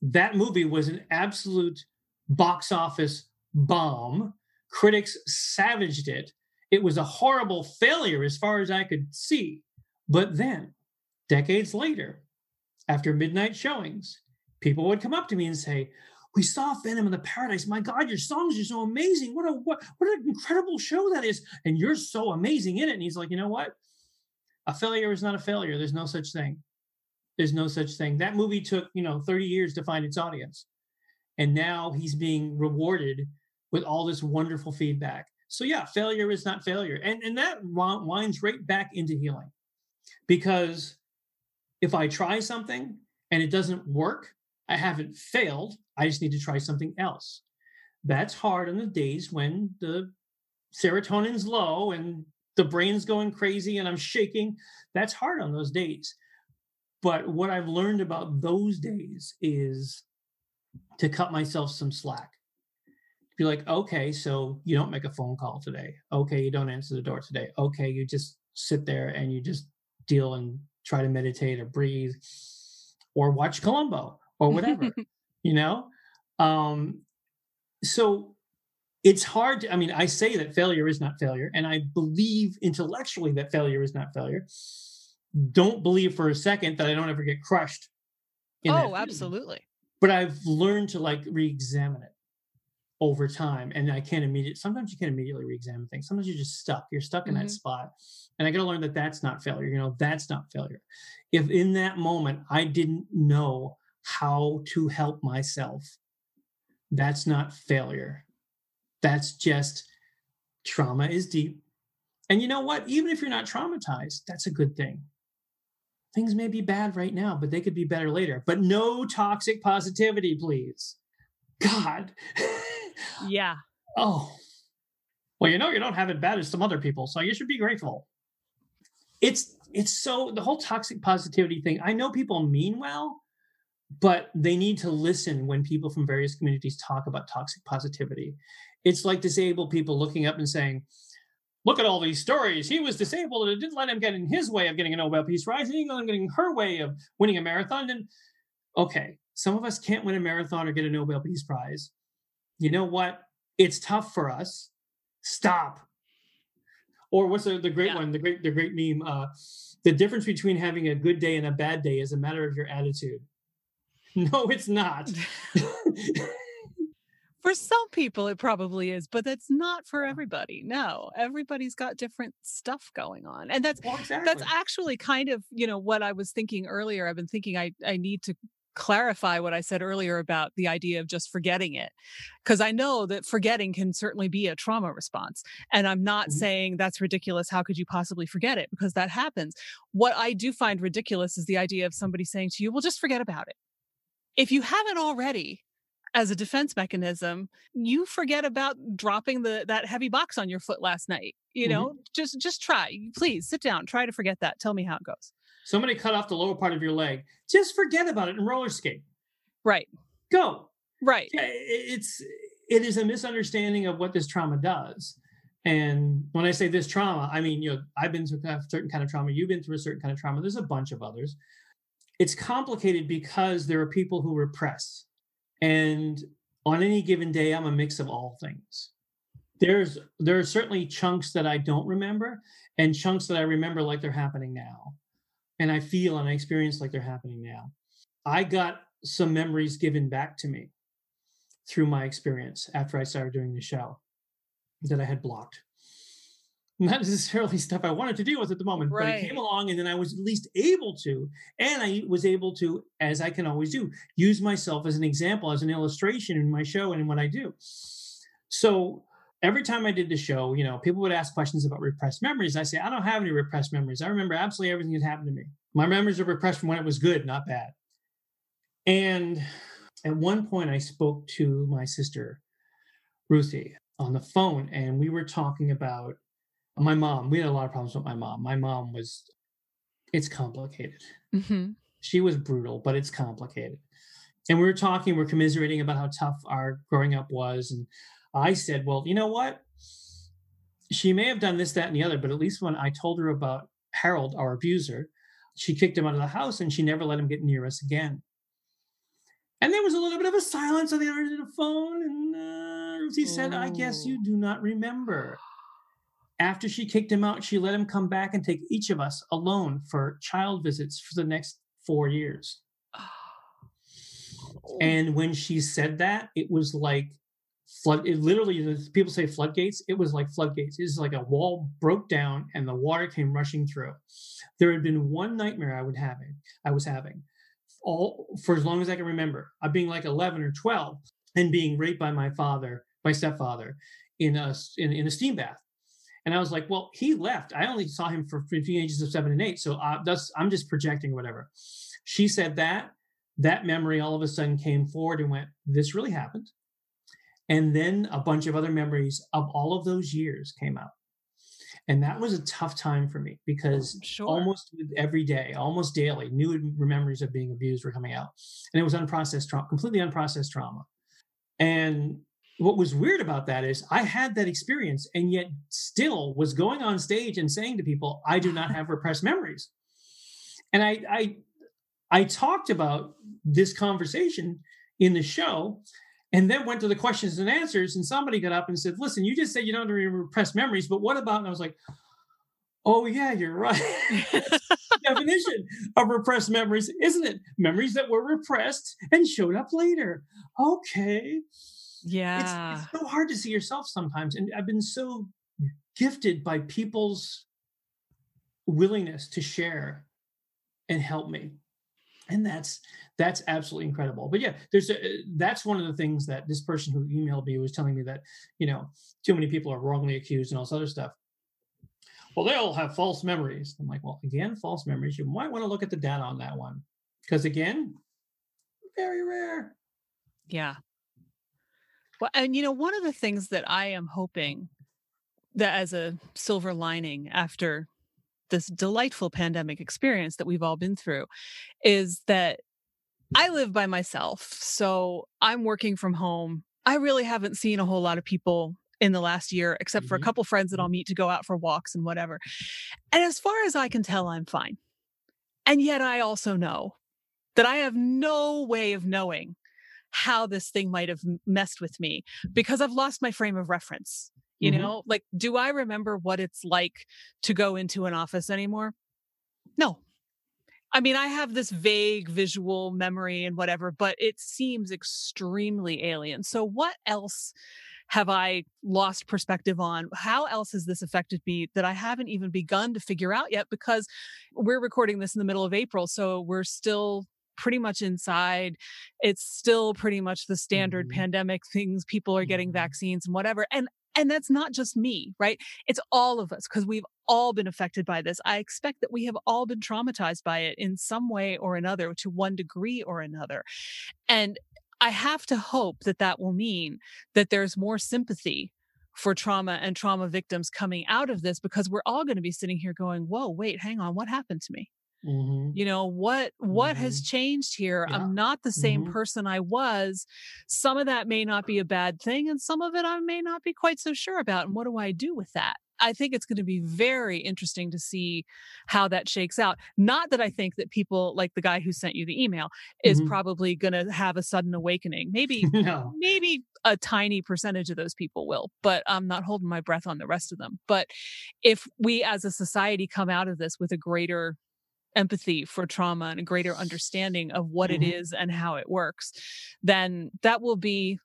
That movie was an absolute box office bomb. Critics savaged it. It was a horrible failure as far as I could see. But then decades later, after midnight showings, people would come up to me and say, we saw Phantom of the Paradise. My God, your songs are so amazing. What a what, what an incredible show that is. And you're so amazing in it. And he's like, you know what? A failure is not a failure. There's no such thing. There's no such thing. That movie took, you know, 30 years to find its audience. And now he's being rewarded with all this wonderful feedback. So yeah, failure is not failure. And and that winds right back into healing. Because if I try something and it doesn't work, I haven't failed. I just need to try something else. That's hard on the days when the serotonin's low and the brain's going crazy and I'm shaking. That's hard on those days. But what I've learned about those days is to cut myself some slack. Be like, okay, so you don't make a phone call today. Okay, you don't answer the door today. Okay, you just sit there and you just deal and try to meditate or breathe or watch Columbo or whatever, you know? Um, so it's hard to, I mean, I say that failure is not failure, and I believe intellectually that failure is not failure. Don't believe for a second that I don't ever get crushed. oh, absolutely. But I've learned to like re examine it over time. And I can't immediately, sometimes you can't immediately re examine things. Sometimes you're just stuck. You're stuck in mm-hmm. that spot. And I got to learn that that's not failure. You know, that's not failure. If in that moment I didn't know how to help myself, that's not failure. That's just trauma is deep. And you know what? Even if you're not traumatized, that's a good thing. Things may be bad right now, but they could be better later. But no toxic positivity, please. God. yeah. Oh. Well, you know you don't have it bad as some other people, so you should be grateful. It's it's so the whole toxic positivity thing. I know people mean well, but they need to listen when people from various communities talk about toxic positivity. It's like disabled people looking up and saying, Look at all these stories. He was disabled and it didn't let him get in his way of getting a Nobel Peace Prize. And he didn't let him getting her way of winning a marathon. And okay, some of us can't win a marathon or get a Nobel Peace Prize. You know what? It's tough for us. Stop. Or what's the, the great yeah. one? The great the great meme. Uh, the difference between having a good day and a bad day is a matter of your attitude. No, it's not. for some people, it probably is, but that's not for everybody. No, everybody's got different stuff going on, and that's well, exactly. that's actually kind of you know what I was thinking earlier. I've been thinking I I need to clarify what I said earlier about the idea of just forgetting it. Because I know that forgetting can certainly be a trauma response. And I'm not mm-hmm. saying that's ridiculous. How could you possibly forget it? Because that happens. What I do find ridiculous is the idea of somebody saying to you, well, just forget about it if you haven't already as a defense mechanism you forget about dropping the that heavy box on your foot last night you know mm-hmm. just just try please sit down try to forget that tell me how it goes somebody cut off the lower part of your leg. Just forget about it and roller skate. Right. Go. Right. Yeah, it's it is a misunderstanding of what this trauma does. And when i say this trauma i mean you know i've been through a certain kind of trauma you've been through a certain kind of trauma there's a bunch of others. It's complicated because there are people who repress. And on any given day, I'm a mix of all things. There's there are certainly chunks that I don't remember and chunks that I remember like they're happening now. And I feel and I experience like they're happening now. I got some memories given back to me through my experience after I started doing the show that I had blocked not necessarily stuff I wanted to deal with at the moment, right. but it came along and then I was at least able to. And I was able to, as I can always do, use myself as an example, as an illustration in my show and in what I do. So every time I did the show, you know, people would ask questions about repressed memories. I say, I don't have any repressed memories. I remember absolutely everything that happened to me. My memories are repressed from when it was good, not bad. And at one point, I spoke to my sister, Ruthie, on the phone, and we were talking about my mom, we had a lot of problems with my mom. My mom was, it's complicated. Mm-hmm. She was brutal, but it's complicated. And we were talking, we are commiserating about how tough our growing up was. And I said, well, you know what? She may have done this, that, and the other, but at least when I told her about Harold, our abuser, she kicked him out of the house and she never let him get near us again. And there was a little bit of a silence on the other end of the phone. And uh, Ruthie said, I guess you do not remember. after she kicked him out, she let him come back and take each of us alone for child visits for the next four years. And when she said that, it was like flood. It literally, people say floodgates. It was like floodgates. It was like a wall broke down and the water came rushing through. There had been one nightmare I would having. I was having all for as long as I can remember. Of being like 11 or 12 and being raped by my father, my stepfather, in a in, in a steam bath. And I was like, well, he left. I only saw him for between ages of seven and eight. So uh, that's, I'm just projecting whatever. She said that that memory all of a sudden came forward and went, this really happened. And then a bunch of other memories of all of those years came out. And that was a tough time for me because oh, sure. almost every day, almost daily, new memories of being abused were coming out. And it was unprocessed trauma, completely unprocessed trauma. And what was weird about that is I had that experience and yet still was going on stage and saying to people, I do not have repressed memories. And I, I I talked about this conversation in the show and then went to the questions and answers. And somebody got up and said, Listen, you just said you don't repressed memories, but what about? And I was like, Oh, yeah, you're right. definition of repressed memories, isn't it? Memories that were repressed and showed up later. Okay. Yeah. It's, it's so hard to see yourself sometimes. And I've been so gifted by people's willingness to share and help me and that's that's absolutely incredible. But yeah there's a, that's one of the things that this person who emailed me was telling me that you know too many people are wrongly accused and all this other stuff. Well they all have false memories. I'm like well again false memories. You might want to look at the data on that one. Because again very rare. Yeah. Well and you know one of the things that i am hoping that as a silver lining after this delightful pandemic experience that we've all been through is that I live by myself. So I'm working from home. I really haven't seen a whole lot of people in the last year, except for mm-hmm. a couple friends that I'll meet to go out for walks and whatever. And as far as I can tell, I'm fine. And yet I also know that I have no way of knowing how this thing might have messed with me because I've lost my frame of reference. You mm-hmm. know, like, do I remember what it's like to go into an office anymore? No. I mean, I have this vague visual memory and whatever, but it seems extremely alien. So, what else have I lost perspective on? How else has this affected me that I haven't even begun to figure out yet? Because we're recording this in the middle of April. So, we're still pretty much inside. It's still pretty much the standard mm-hmm. pandemic things. People are getting mm-hmm. vaccines and whatever. And and that's not just me, right? It's all of us because we've all been affected by this. I expect that we have all been traumatized by it in some way or another to one degree or another. And I have to hope that that will mean that there's more sympathy for trauma and trauma victims coming out of this because we're all going to be sitting here going, whoa, wait, hang on, what happened to me? Mm-hmm. You know, what what mm-hmm. has changed here? Yeah. I'm not the same mm-hmm. person I was. Some of that may not be a bad thing and some of it I may not be quite so sure about. And what do I do with that? I think it's going to be very interesting to see how that shakes out. Not that I think that people like the guy who sent you the email is mm-hmm. probably going to have a sudden awakening. Maybe, no. maybe a tiny percentage of those people will, but I'm not holding my breath on the rest of them. But if we as a society come out of this with a greater empathy for trauma and a greater understanding of what mm-hmm. it is and how it works, then that will be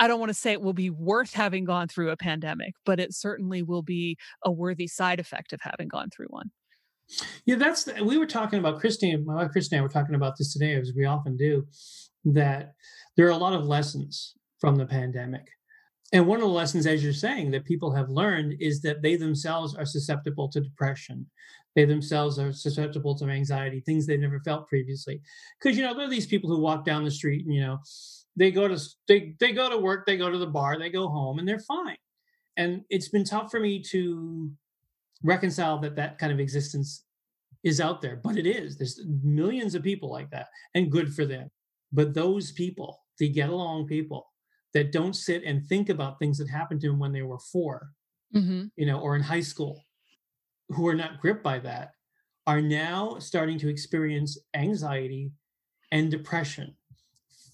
I don't want to say it will be worth having gone through a pandemic, but it certainly will be a worthy side effect of having gone through one. Yeah, that's the, we were talking about Christine, my wife Christine and I were talking about this today, as we often do, that there are a lot of lessons from the pandemic. And one of the lessons, as you're saying, that people have learned is that they themselves are susceptible to depression. They themselves are susceptible to anxiety, things they've never felt previously. Because you know, there are these people who walk down the street and you know, they go to they they go to work, they go to the bar, they go home, and they're fine. And it's been tough for me to reconcile that that kind of existence is out there, but it is. There's millions of people like that, and good for them. But those people, the get along people, that don't sit and think about things that happened to them when they were 4 mm-hmm. you know, or in high school, who are not gripped by that, are now starting to experience anxiety and depression,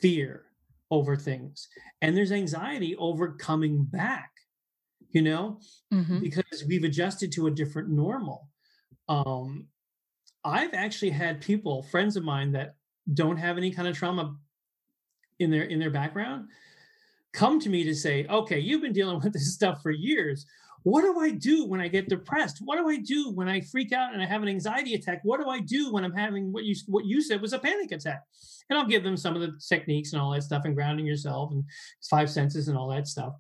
fear over things. And there's anxiety over coming back you know, Mhm. because we've adjusted to a different normal. Um, I've actually had people, friends of mine that don't have any kind of trauma in their in their background, come to me to say, "Okay, you've been dealing with this stuff for years. What do I do when I get depressed? What do I do when I freak out and I have an anxiety attack? What do I do when I'm having what you what you said was a panic attack?" And I'll give them some of the techniques and all that stuff and grounding yourself and five senses and all that stuff.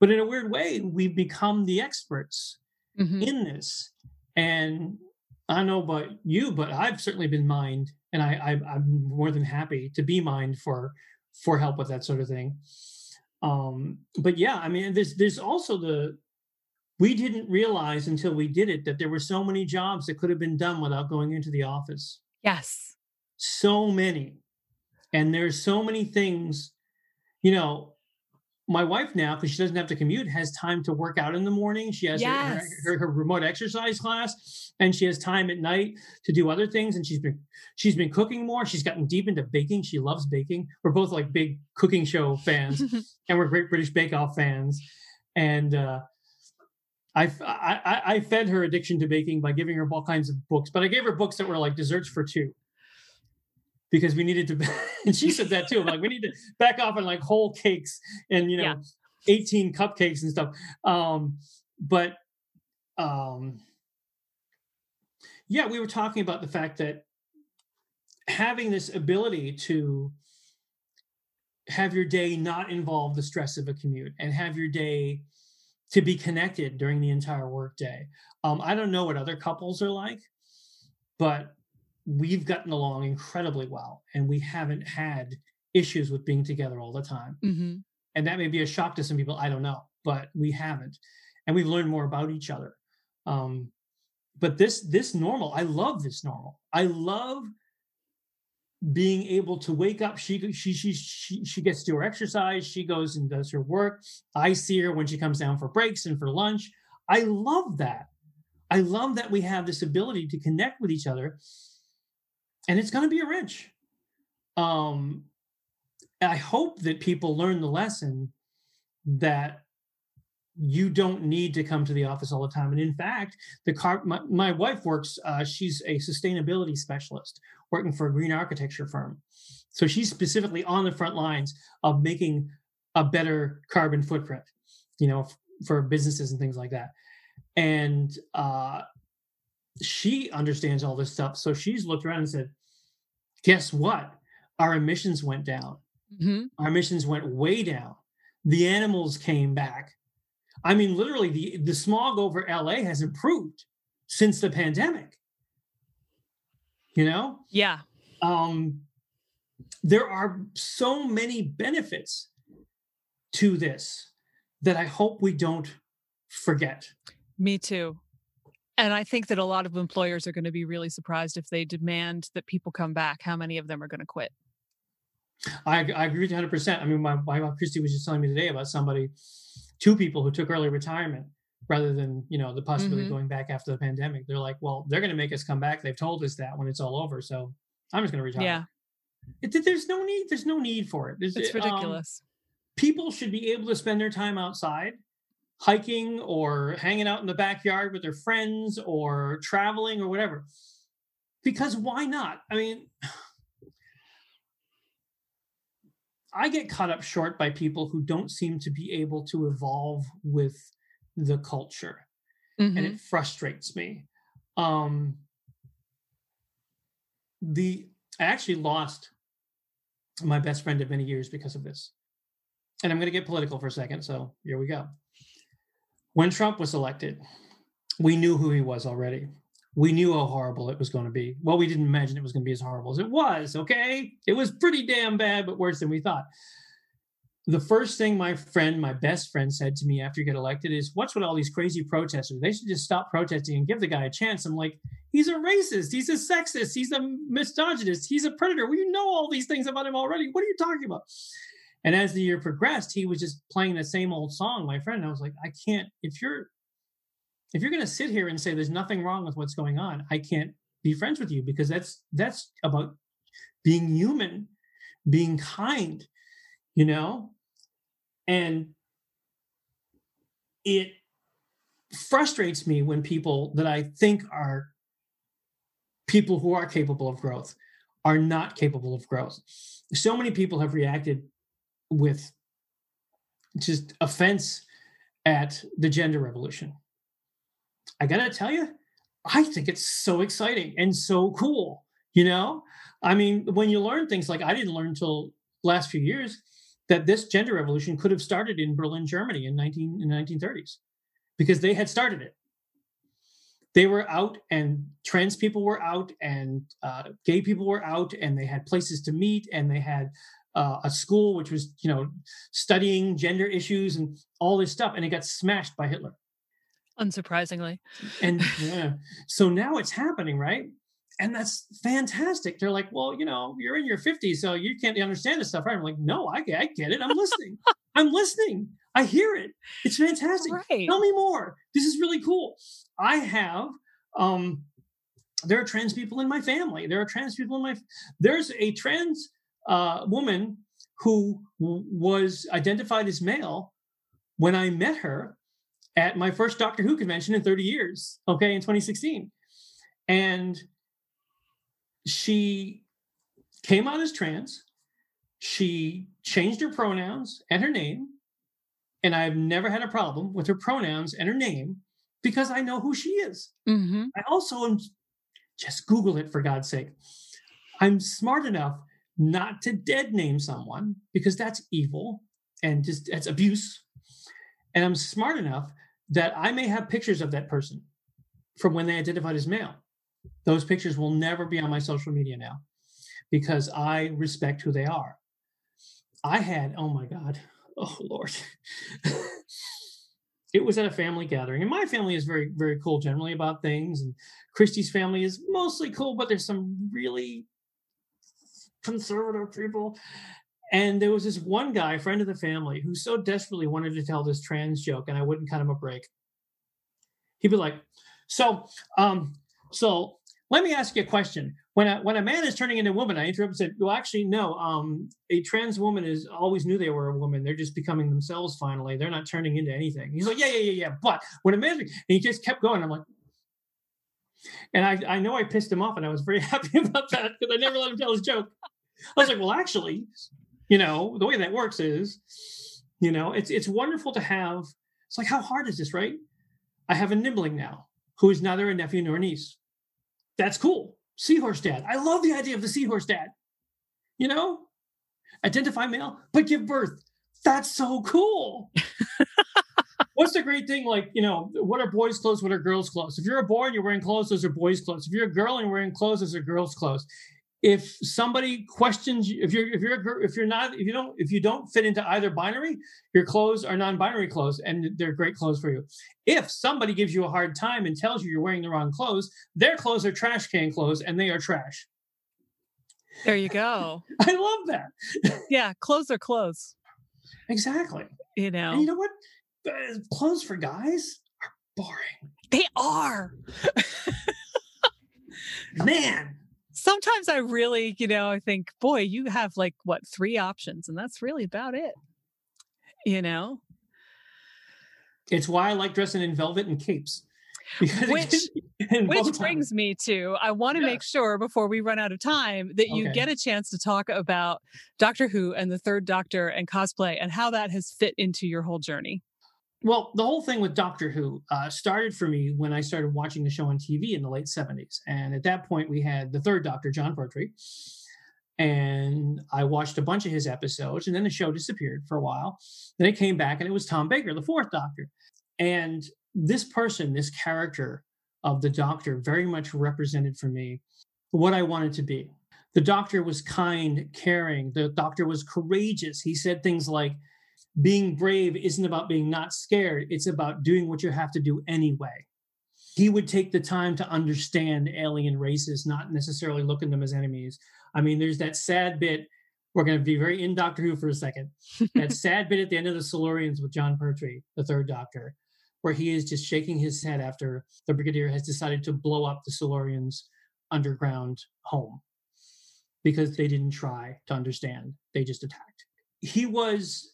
But in a weird way, we've become the experts Mhm. in this. And I don't know about you, but I've certainly been mined, and I, I I'm more than happy to be mined for for help with that sort of thing. Um, but yeah, I mean, there's there's also the we didn't realize until we did it that there were so many jobs that could have been done without going into the office. Yes. So many, and there's so many things, you know. My wife now, because she doesn't have to commute, has time to work out in the morning. She has her- her, her, her remote exercise class, and she has time at night to do other things. And she's been she's been cooking more. She's gotten deep into baking. She loves baking. We're both like big cooking show fans, and we're Great British Bake Off fans. And uh, I, I I- I fed her addiction to baking by giving her all kinds of books, but I gave her books that were like desserts for two because we needed to. and she said that too. Like we need to back off on like whole cakes and you know Yeah. 18 cupcakes and stuff. Um, but um, yeah, we were talking about the fact that having this ability to have your day not involve the stress of a commute and have your day to be connected during the entire workday. Um, I don't know what other couples are like, but we've gotten along incredibly well and we haven't had issues with being together all the time. hmm And that may be a shock to some people, I don't know, but we haven't. And we've learned more about each other. Um, but this this normal, I love this normal. I love being able to wake up. She she she she she gets to do her exercise. She goes and does her work. I see her when she comes down for breaks and for lunch. I love that. I love that we have this ability to connect with each other, and it's going to be a wrench. Um, I hope that people learn the lesson that you don't need to come to the office all the time. And in fact, the car, my, my wife works, uh, she's a sustainability specialist working for a green architecture firm. So she's specifically on the front lines of making a better carbon footprint, you know, f- for businesses and things like that. And uh, she understands all this stuff. So she's looked around and said, guess what? Our emissions went down hmm our emissions went way down. The animals came back. I mean, literally, the, the smog over LA has improved since the pandemic. You know, Yeah. um, there are so many benefits to this that I hope we don't forget. Me too. And I think that a lot of employers are going to be really surprised if they demand that people come back. How many of them are going to quit? I, I agree with you 100%. I mean, my, my wife Christy was just telling me today about somebody, two people who took early retirement rather than, you know, the possibility Mhm. of going back after the pandemic. They're like, well, they're going to make us come back. They've told us that when it's all over. So I'm just going to retire. Yeah, It, there's no need. There's no need for it. It's um, ridiculous. people should be able to spend their time outside hiking or hanging out in the backyard with their friends or traveling or whatever because why not i mean i get caught up short by people who don't seem to be able to evolve with the culture and Mhm. it frustrates me. Um the i actually lost my best friend of many years because of this. And i'm going to get political for a second so here we go. When trump was elected we knew who he was already we knew how horrible it was going to be well we didn't imagine it was going to be as horrible as it was okay it was pretty damn bad but worse than we thought the first thing my friend, my best friend, said to me after he got elected is, "What's with all these crazy protesters? They should just stop protesting and give the guy a chance." I'm like, "He's a racist. He's a sexist. He's a misogynist. He's a predator. We know all these things about him already. What are you talking about?" And as the year progressed, he was just playing the same old song. My friend, I was like, "I can't. If you're, if you're going to sit here and say there's nothing wrong with what's going on, I can't be friends with you because that's that's about being human, being kind." you know and it frustrates me when people that I think are people who are capable of growth are not capable of growth. So many people have reacted with just offense at the gender revolution. I got to tell you, I think it's so exciting and so cool. You know, I mean, when you learn things like I didn't learn until last few years that this gender revolution could have started in Berlin, Germany in 19 in the 1930s because they had started it. They were out, and trans people were out, and uh, gay people were out, and they had places to meet, and they had uh, a school which was, you know, studying gender issues and all this stuff, and it got smashed by Hitler. Unsurprisingly. And yeah, so now it's happening, right? and that's fantastic. They're like, well, you know, you're in your 50s, so you can't understand this stuff, right? I'm like, no, I get, I get it. I'm listening. I'm listening. I hear it. It's fantastic. Right. Tell me more. This is really cool. I have, um, there are trans people in my family. There are trans people in my, there's a trans uh, woman who was identified as male when I met her at my first Doctor Who convention in 30 years, okay, in 2016. And she came out as trans. She changed her pronouns and her name. And I've never had a problem with her pronouns and her name because I know who she is. Mm-hmm. I also am just Google it for God's sake. I'm smart enough not to dead name someone because that's evil and just that's abuse. And I'm smart enough that I may have pictures of that person from when they identified as male. Those pictures will never be on my social media now because I respect who they are. I had, oh my God, oh Lord. it was at a family gathering, and my family is very, very cool generally about things. And Christy's family is mostly cool, but there's some really conservative people. And there was this one guy, friend of the family, who so desperately wanted to tell this trans joke, and I wouldn't cut him a break. He'd be like, "So, um, so let me ask you a question. When a, when a man is turning into a woman, I interrupted and said, well, actually, no. Um, a trans woman is always knew they were a woman. They're just becoming themselves finally. They're not turning into anything. He's like, yeah, yeah, yeah, yeah. But when a man, and he just kept going. I'm like, and I, I know I pissed him off, and I was very happy about that because I never let him tell his joke. I was like, well, actually, you know, the way that works is, you know, it's it's wonderful to have. It's like, how hard is this, right? I have a nibbling now, who is neither a nephew nor a niece that's cool. Seahorse dad. I love the idea of the seahorse dad. You know, identify male, but give birth. That's so cool. What's the great thing? Like, you know, what are boys' clothes? What are girls' clothes? If you're a boy and you're wearing clothes, those are boys' clothes. If you're a girl and you're wearing clothes, those are girls' clothes if somebody questions you, if you're if you're if you're not if you don't if you don't fit into either binary, your clothes are non-binary clothes and they're great clothes for you. If somebody gives you a hard time and tells you you're wearing the wrong clothes, their clothes are trash can clothes and they are trash. There you go. I love that. yeah, clothes are clothes. Exactly. You know. And you know what? Clothes for guys are boring. They are. Man, sometimes I really, you know, I think, boy, you have like what three options, and that's really about it. You know, it's why I like dressing in velvet and capes. Which, which brings me to I want to yeah. make sure before we run out of time that you okay. get a chance to talk about Doctor Who and the Third Doctor and cosplay and how that has fit into your whole journey. Well, the whole thing with Doctor Who uh, started for me when I started watching the show on TV in the late 70s. And at that point, we had the third Doctor, Jon Pertwee. And I watched a bunch of his episodes, and then the show disappeared for a while. Then it came back, and it was Tom Baker, the fourth Doctor. And this person, this character of the Doctor, very much represented for me what I wanted to be. The Doctor was kind, caring. The Doctor was courageous. He said things like, being brave isn't about being not scared, it's about doing what you have to do anyway. He would take the time to understand alien races, not necessarily look at them as enemies. I mean, there's that sad bit. We're going to be very in Doctor Who for a second. that sad bit at the end of the Silurians with Jon Pertwee, the third Doctor, where he is just shaking his head after the Brigadier has decided to blow up the Silurians' underground home because they didn't try to understand. They just attacked. He was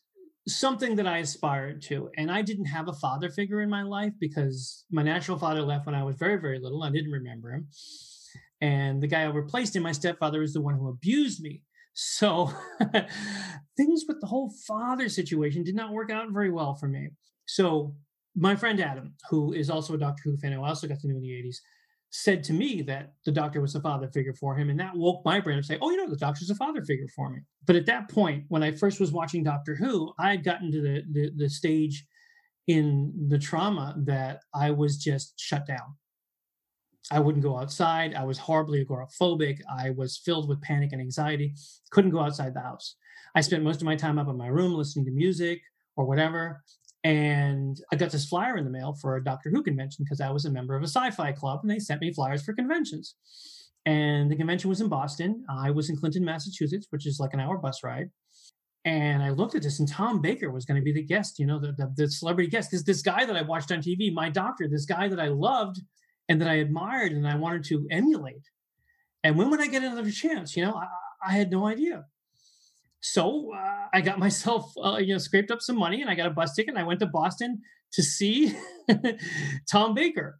something that I aspired to. And I didn't have a father figure in my life because my natural father left when I was very, very little. I didn't remember him. And the guy I replaced him, my stepfather, is the one who abused me. So things with the whole father situation did not work out very well for me. So my friend Adam, who is also a Doctor Who fan, who I also got to know in the 80s, said to me that the doctor was a father figure for him. And that woke my brain up to say, oh, you know, the doctor's a father figure for me. But at that point, when I first was watching Doctor Who, I had gotten to the, the, the stage in the trauma that I was just shut down. I wouldn't go outside. I was horribly agoraphobic. I was filled with panic and anxiety. Couldn't go outside the house. I spent most of my time up in my room listening to music or whatever. And I got this flyer in the mail for a Doctor Who convention because I was a member of a sci fi club and they sent me flyers for conventions. And the convention was in Boston. I was in Clinton, Massachusetts, which is like an hour bus ride. And I looked at this, and Tom Baker was going to be the guest, you know, the, the, the celebrity guest. This, this guy that I watched on TV, my doctor, this guy that I loved and that I admired and I wanted to emulate. And when would I get another chance? You know, I, I had no idea. So uh, I got myself, uh, you know, scraped up some money and I got a bus ticket and I went to Boston to see Tom Baker.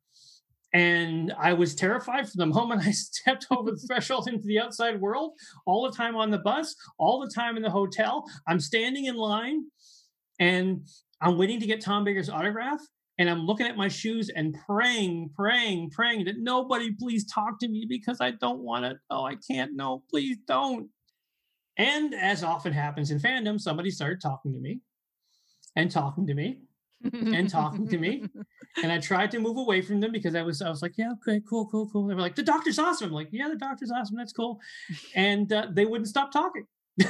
And I was terrified from the moment I stepped over the threshold into the outside world, all the time on the bus, all the time in the hotel. I'm standing in line and I'm waiting to get Tom Baker's autograph and I'm looking at my shoes and praying, praying, praying that nobody please talk to me because I don't want to. Oh, I can't. No, please don't. And as often happens in fandom, somebody started talking to me and talking to me and talking to me. And I tried to move away from them because I was I was like, yeah, okay, cool, cool, cool. They were like, the doctor's awesome. I'm like, yeah, the doctor's awesome. That's cool. And uh, they wouldn't stop talking.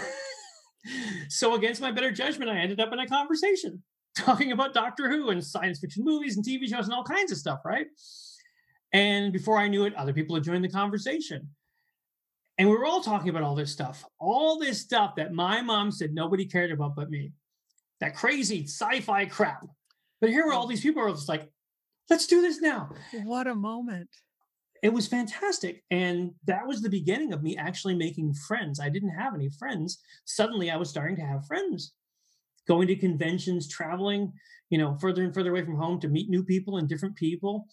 so against my better judgment, I ended up in a conversation talking about Doctor Who and science fiction movies and TV shows and all kinds of stuff, right? And before I knew it, other people had joined the conversation. And we were all talking about all this stuff, all this stuff that my mom said nobody cared about but me. That crazy sci-fi crap. But here were all these people who were just like, let's do this now. What a moment. It was fantastic. And that was the beginning of me actually making friends. I didn't have any friends. Suddenly I was starting to have friends going to conventions, traveling, you know, further and further away from home to meet new people and different people.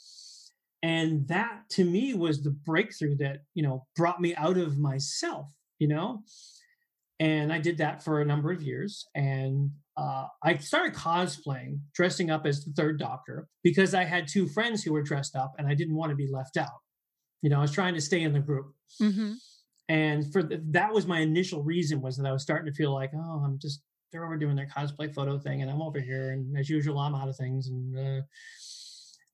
And that to me was the breakthrough that, you know, brought me out of myself, you know? And I did that for a number of years. And uh, I started cosplaying, dressing up as the third doctor, because I had two friends who were dressed up and I didn't want to be left out. You know, I was trying to stay in the group. Mm-hmm. And for the, that was my initial reason was that I was starting to feel like, oh, I'm just they're over doing their cosplay photo thing, and I'm over here, and as usual, I'm out of things. And uh,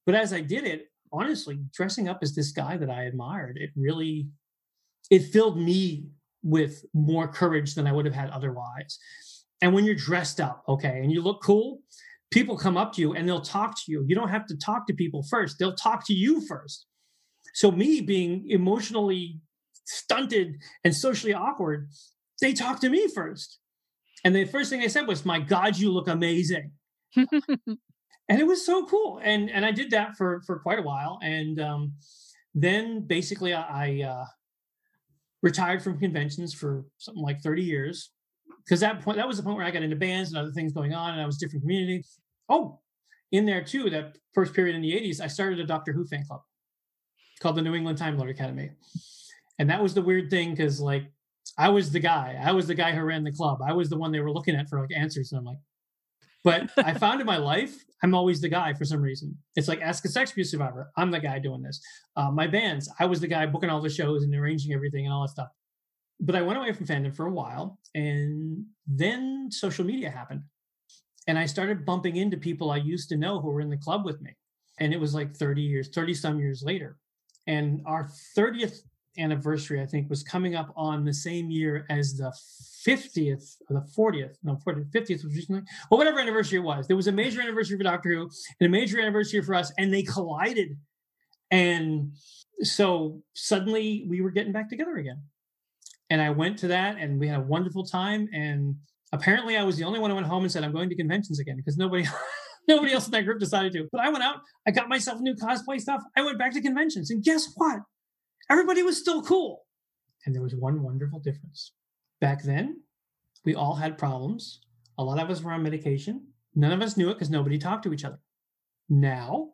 but as I did it, honestly, dressing up as this guy that I admired, it really it filled me with more courage than I would have had otherwise. And when you're dressed up, okay, and you look cool, people come up to you and they'll talk to you. You don't have to talk to people first; they'll talk to you first. So me being emotionally stunted and socially awkward, they talk to me first. And the first thing they said was, "My God, you look amazing." and it was so cool. And and I did that for for quite a while. And um, then basically, I, I uh, retired from conventions for something like thirty years because that point that was the point where I got into bands and other things going on, and I was different community. Oh, in there too, that first period in the '80s, I started a Doctor Who fan club called the New England Time Lord Academy, and that was the weird thing because like I was the guy. I was the guy who ran the club. I was the one they were looking at for like answers. And I'm like, but I found in my life, I'm always the guy for some reason. It's like ask a sex abuse survivor. I'm the guy doing this. Uh, my bands, I was the guy booking all the shows and arranging everything and all that stuff. But I went away from fandom for a while, and then social media happened, and I started bumping into people I used to know who were in the club with me, and it was like 30 years, 30 some years later, and our 30th anniversary, I think, was coming up on the same year as the 50th or the 40th, no, 40th, 50th was recently, well, whatever anniversary it was. There was a major anniversary for Doctor Who and a major anniversary for us, and they collided. And so suddenly we were getting back together again. And I went to that and we had a wonderful time. And apparently I was the only one who went home and said, I'm going to conventions again because nobody nobody else in that group decided to. But I went out, I got myself new cosplay stuff. I went back to conventions. And guess what? Everybody was still cool. And there was one wonderful difference. Back then, we all had problems. a lot of us were on medication. None of us knew it because nobody talked to each other. Now,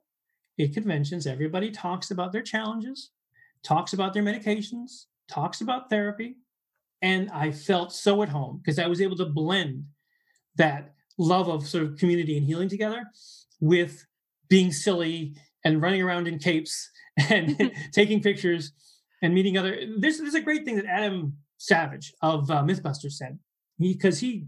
at conventions, everybody talks about their challenges, talks about their medications, talks about therapy. And I felt so at home because I was able to blend that love of sort of community and healing together with being silly and running around in capes and taking pictures and meeting other. This, this is a great thing that Adam Savage of uh, Mythbusters said, He because he,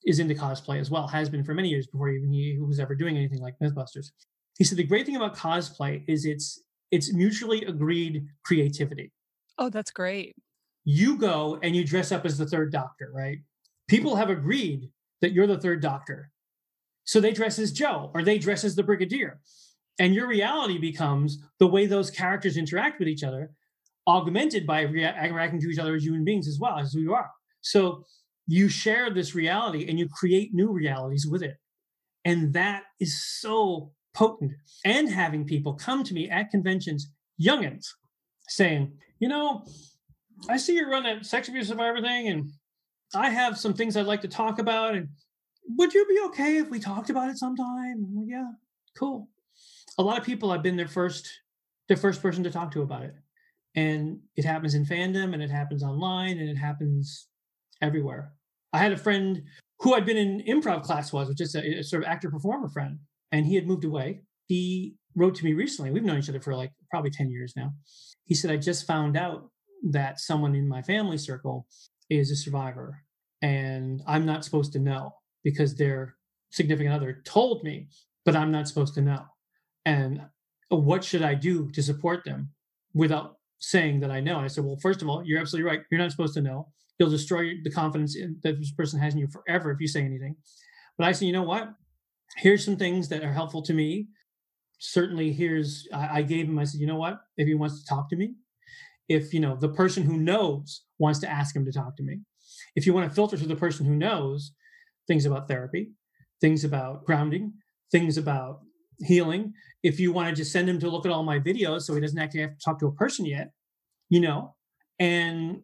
he is into cosplay as well, has been for many years before even he was ever doing anything like Mythbusters. He said the great thing about cosplay is it's it's mutually agreed creativity. Oh, that's great. You go and you dress up as the third doctor, right? People have agreed that you're the third doctor. So they dress as Jo or they dress as the brigadier. And your reality becomes the way those characters interact with each other, augmented by reacting to each other as human beings as well as who you are. So you share this reality and you create new realities with it. And that is so potent. And having people come to me at conventions, youngins, saying, you know, I see you run that sex abuse survivor thing, and I have some things I'd like to talk about. And would you be okay if we talked about it sometime? Like, yeah, cool. A lot of people have been their first, their first person to talk to about it. And it happens in fandom and it happens online and it happens everywhere. I had a friend who I'd been in improv class was, which is a, a sort of actor performer friend, and he had moved away. He wrote to me recently. We've known each other for like probably 10 years now. He said, I just found out that someone in my family circle is a survivor and I'm not supposed to know because their significant other told me, but I'm not supposed to know. And uh, what should I do to support them without saying that I know? And I said, well, first of all, you're absolutely right. You're not supposed to know. You'll destroy the confidence in, that this person has in you forever if you say anything. But I said, you know what? Here's some things that are helpful to me. Certainly, here's I, I gave him. I said, you know what? If he wants to talk to me, if you know the person who knows wants to ask him to talk to me, if you want to filter to the person who knows things about therapy, things about grounding, things about healing, if you want to just send him to look at all my videos so he doesn't actually have to talk to a person yet, you know, and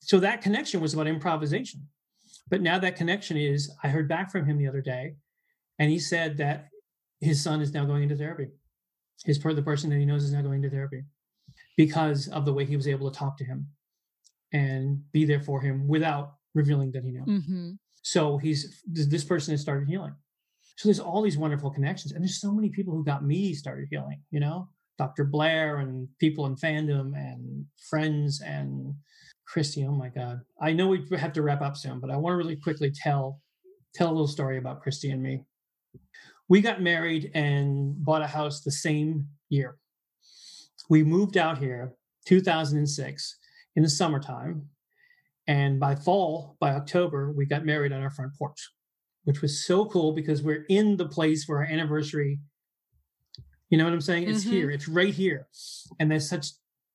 so that connection was about improvisation. But now that connection is, I heard back from him the other day, and he said that his son is now going into therapy. His the person that he knows is now going into therapy because of the way he was able to talk to him and be there for him without revealing that he knew. Mm-hmm. So he's this person has started healing. So there's all these wonderful connections, and there's so many people who got me started healing. You know, Dr. Blair and people in fandom and friends and Christy. Oh my God, I know we have to wrap up soon, but I want to really quickly tell tell a little story about Christy and me. We got married and bought a house the same year. We moved out here 2006 in the summertime. And by fall, by October, we got married on our front porch, which was so cool because we're in the place for our anniversary, you know what I'm saying? It's mm-hmm. here, it's right here. And there's such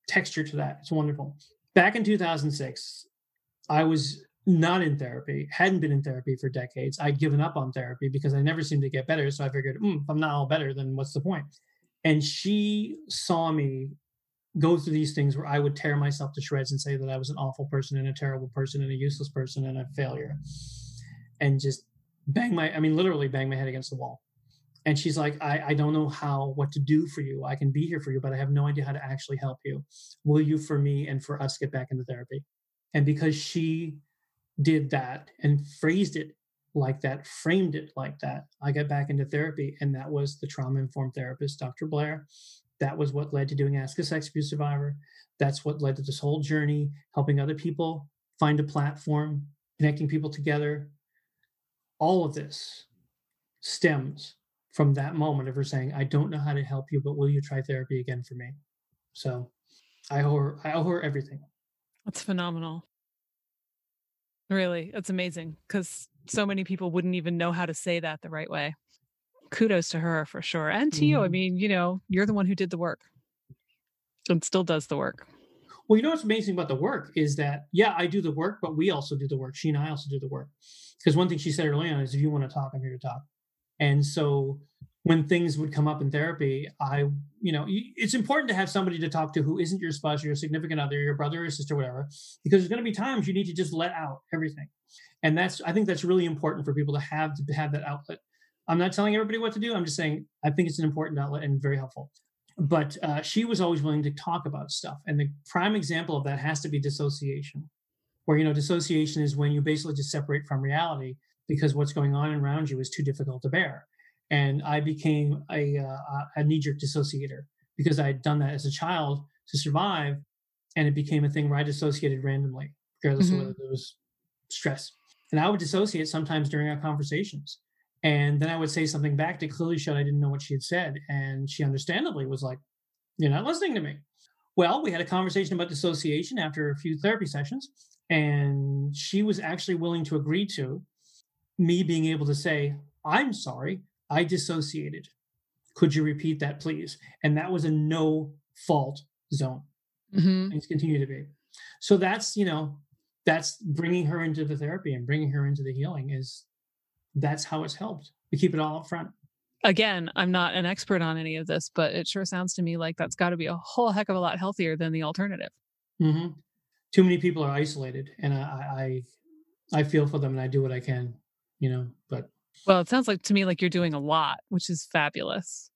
texture to that. It's wonderful. Back in 2006, I was not in therapy, hadn't been in therapy for decades. I'd given up on therapy because I never seemed to get better. So I figured, mm, if I'm not all better, then what's the point? And she saw me go through these things where I would tear myself to shreds and say that I was an awful person and a terrible person and a useless person and a failure and just bang my, I mean, literally bang my head against the wall. And she's like, I, I don't know how, what to do for you. I can be here for you, but I have no idea how to actually help you. Will you, for me and for us, get back into therapy? And because she did that and phrased it like that, framed it like that, I got back into therapy. And that was the trauma informed therapist, Dr. Blair. That was what led to doing Ask a Sex Abuse Survivor. That's what led to this whole journey, helping other people find a platform, connecting people together. All of this stems from that moment of her saying, I don't know how to help you, but will you try therapy again for me? So I owe her, I owe her everything. That's phenomenal. Really, it's amazing because so many people wouldn't even know how to say that the right way. Kudos to her for sure. And to mm-hmm. you. I mm-hmm. mean, you know, you're the one who did the work and still does the work. Well, you know what's amazing about the work is that, yeah, I do the work, but we also do the work. She and I also do the work. Because one thing she said early on is if you want to talk, I'm here to talk. And so when things would come up in therapy, I, you know, it's important to have somebody to talk to who isn't your spouse, your significant other, your brother or sister, whatever, because there's going to be times you need to just let out everything. And that's, I think that's really important for people to have to have that outlet. I'm not telling everybody what to do. I'm just saying I think it's an important outlet and very helpful. But uh, she was always willing to talk about stuff. And the prime example of that has to be dissociation, where, you know, dissociation is when you basically just separate from reality because what's going on around you is too difficult to bear and I became a, uh, a knee jerk dissociator because I had done that as a child to survive, and it became a thing where I dissociated randomly, regardless mm-hmm. of whether there was stress. And I would dissociate sometimes during our conversations. And then I would say something back to clearly showed I didn't know what she had said. And she understandably was like, You're not listening to me. Well, we had a conversation about dissociation after a few therapy sessions. And she was actually willing to agree to me being able to say, I'm sorry. I dissociated. Could you repeat that, please? And that was a no fault zone. Mm-hmm. It's continued to be. So that's, you know, that's bringing her into the therapy and bringing her into the healing is that's how it's helped. We keep it all up front. Again, I'm not an expert on any of this, but it sure sounds to me like that's got to be a whole heck of a lot healthier than the alternative. Mm-hmm. Too many people are isolated, and I, I, I feel for them, and I do what I can, you know. But well, it sounds like to me like you're doing a lot, which is fabulous.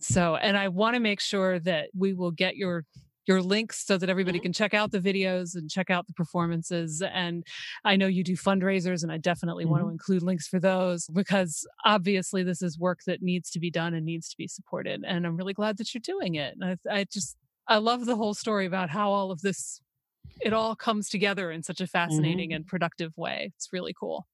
So, and I want to make sure that we will get your your links so that everybody mm-hmm. can check out the videos and check out the performances. And I know you do fundraisers, and I definitely mm-hmm. want to include links for those because obviously this is work that needs to be done and needs to be supported. And I'm really glad that you're doing it. And I, I just I love the whole story about how all of this it all comes together in such a fascinating mm-hmm. and productive way. It's really cool.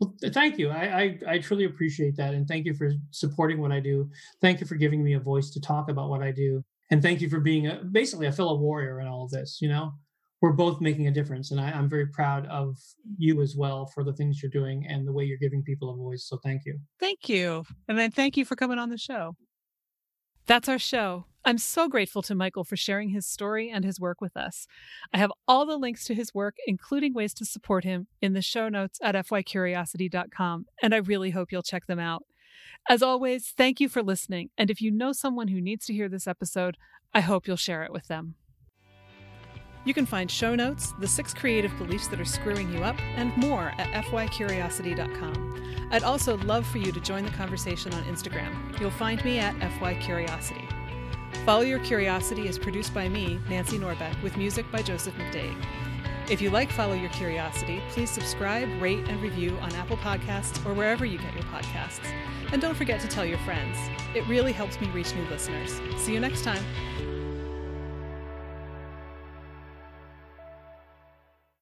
Well, thank you. I, I, I truly appreciate that, and thank you for supporting what I do. Thank you for giving me a voice to talk about what I do, and thank you for being a, basically a fellow warrior in all of this. You know, we're both making a difference, and I, I'm very proud of you as well for the things you're doing and the way you're giving people a voice. So thank you. Thank you, and then thank you for coming on the show. That's our show. I'm so grateful to Michael for sharing his story and his work with us. I have all the links to his work, including ways to support him, in the show notes at fycuriosity.com, and I really hope you'll check them out. As always, thank you for listening, and if you know someone who needs to hear this episode, I hope you'll share it with them. You can find show notes, the six creative beliefs that are screwing you up, and more at fycuriosity.com. I'd also love for you to join the conversation on Instagram. You'll find me at fycuriosity. Follow Your Curiosity is produced by me, Nancy Norbeck, with music by Joseph McDade. If you like Follow Your Curiosity, please subscribe, rate, and review on Apple Podcasts or wherever you get your podcasts. And don't forget to tell your friends. It really helps me reach new listeners. See you next time.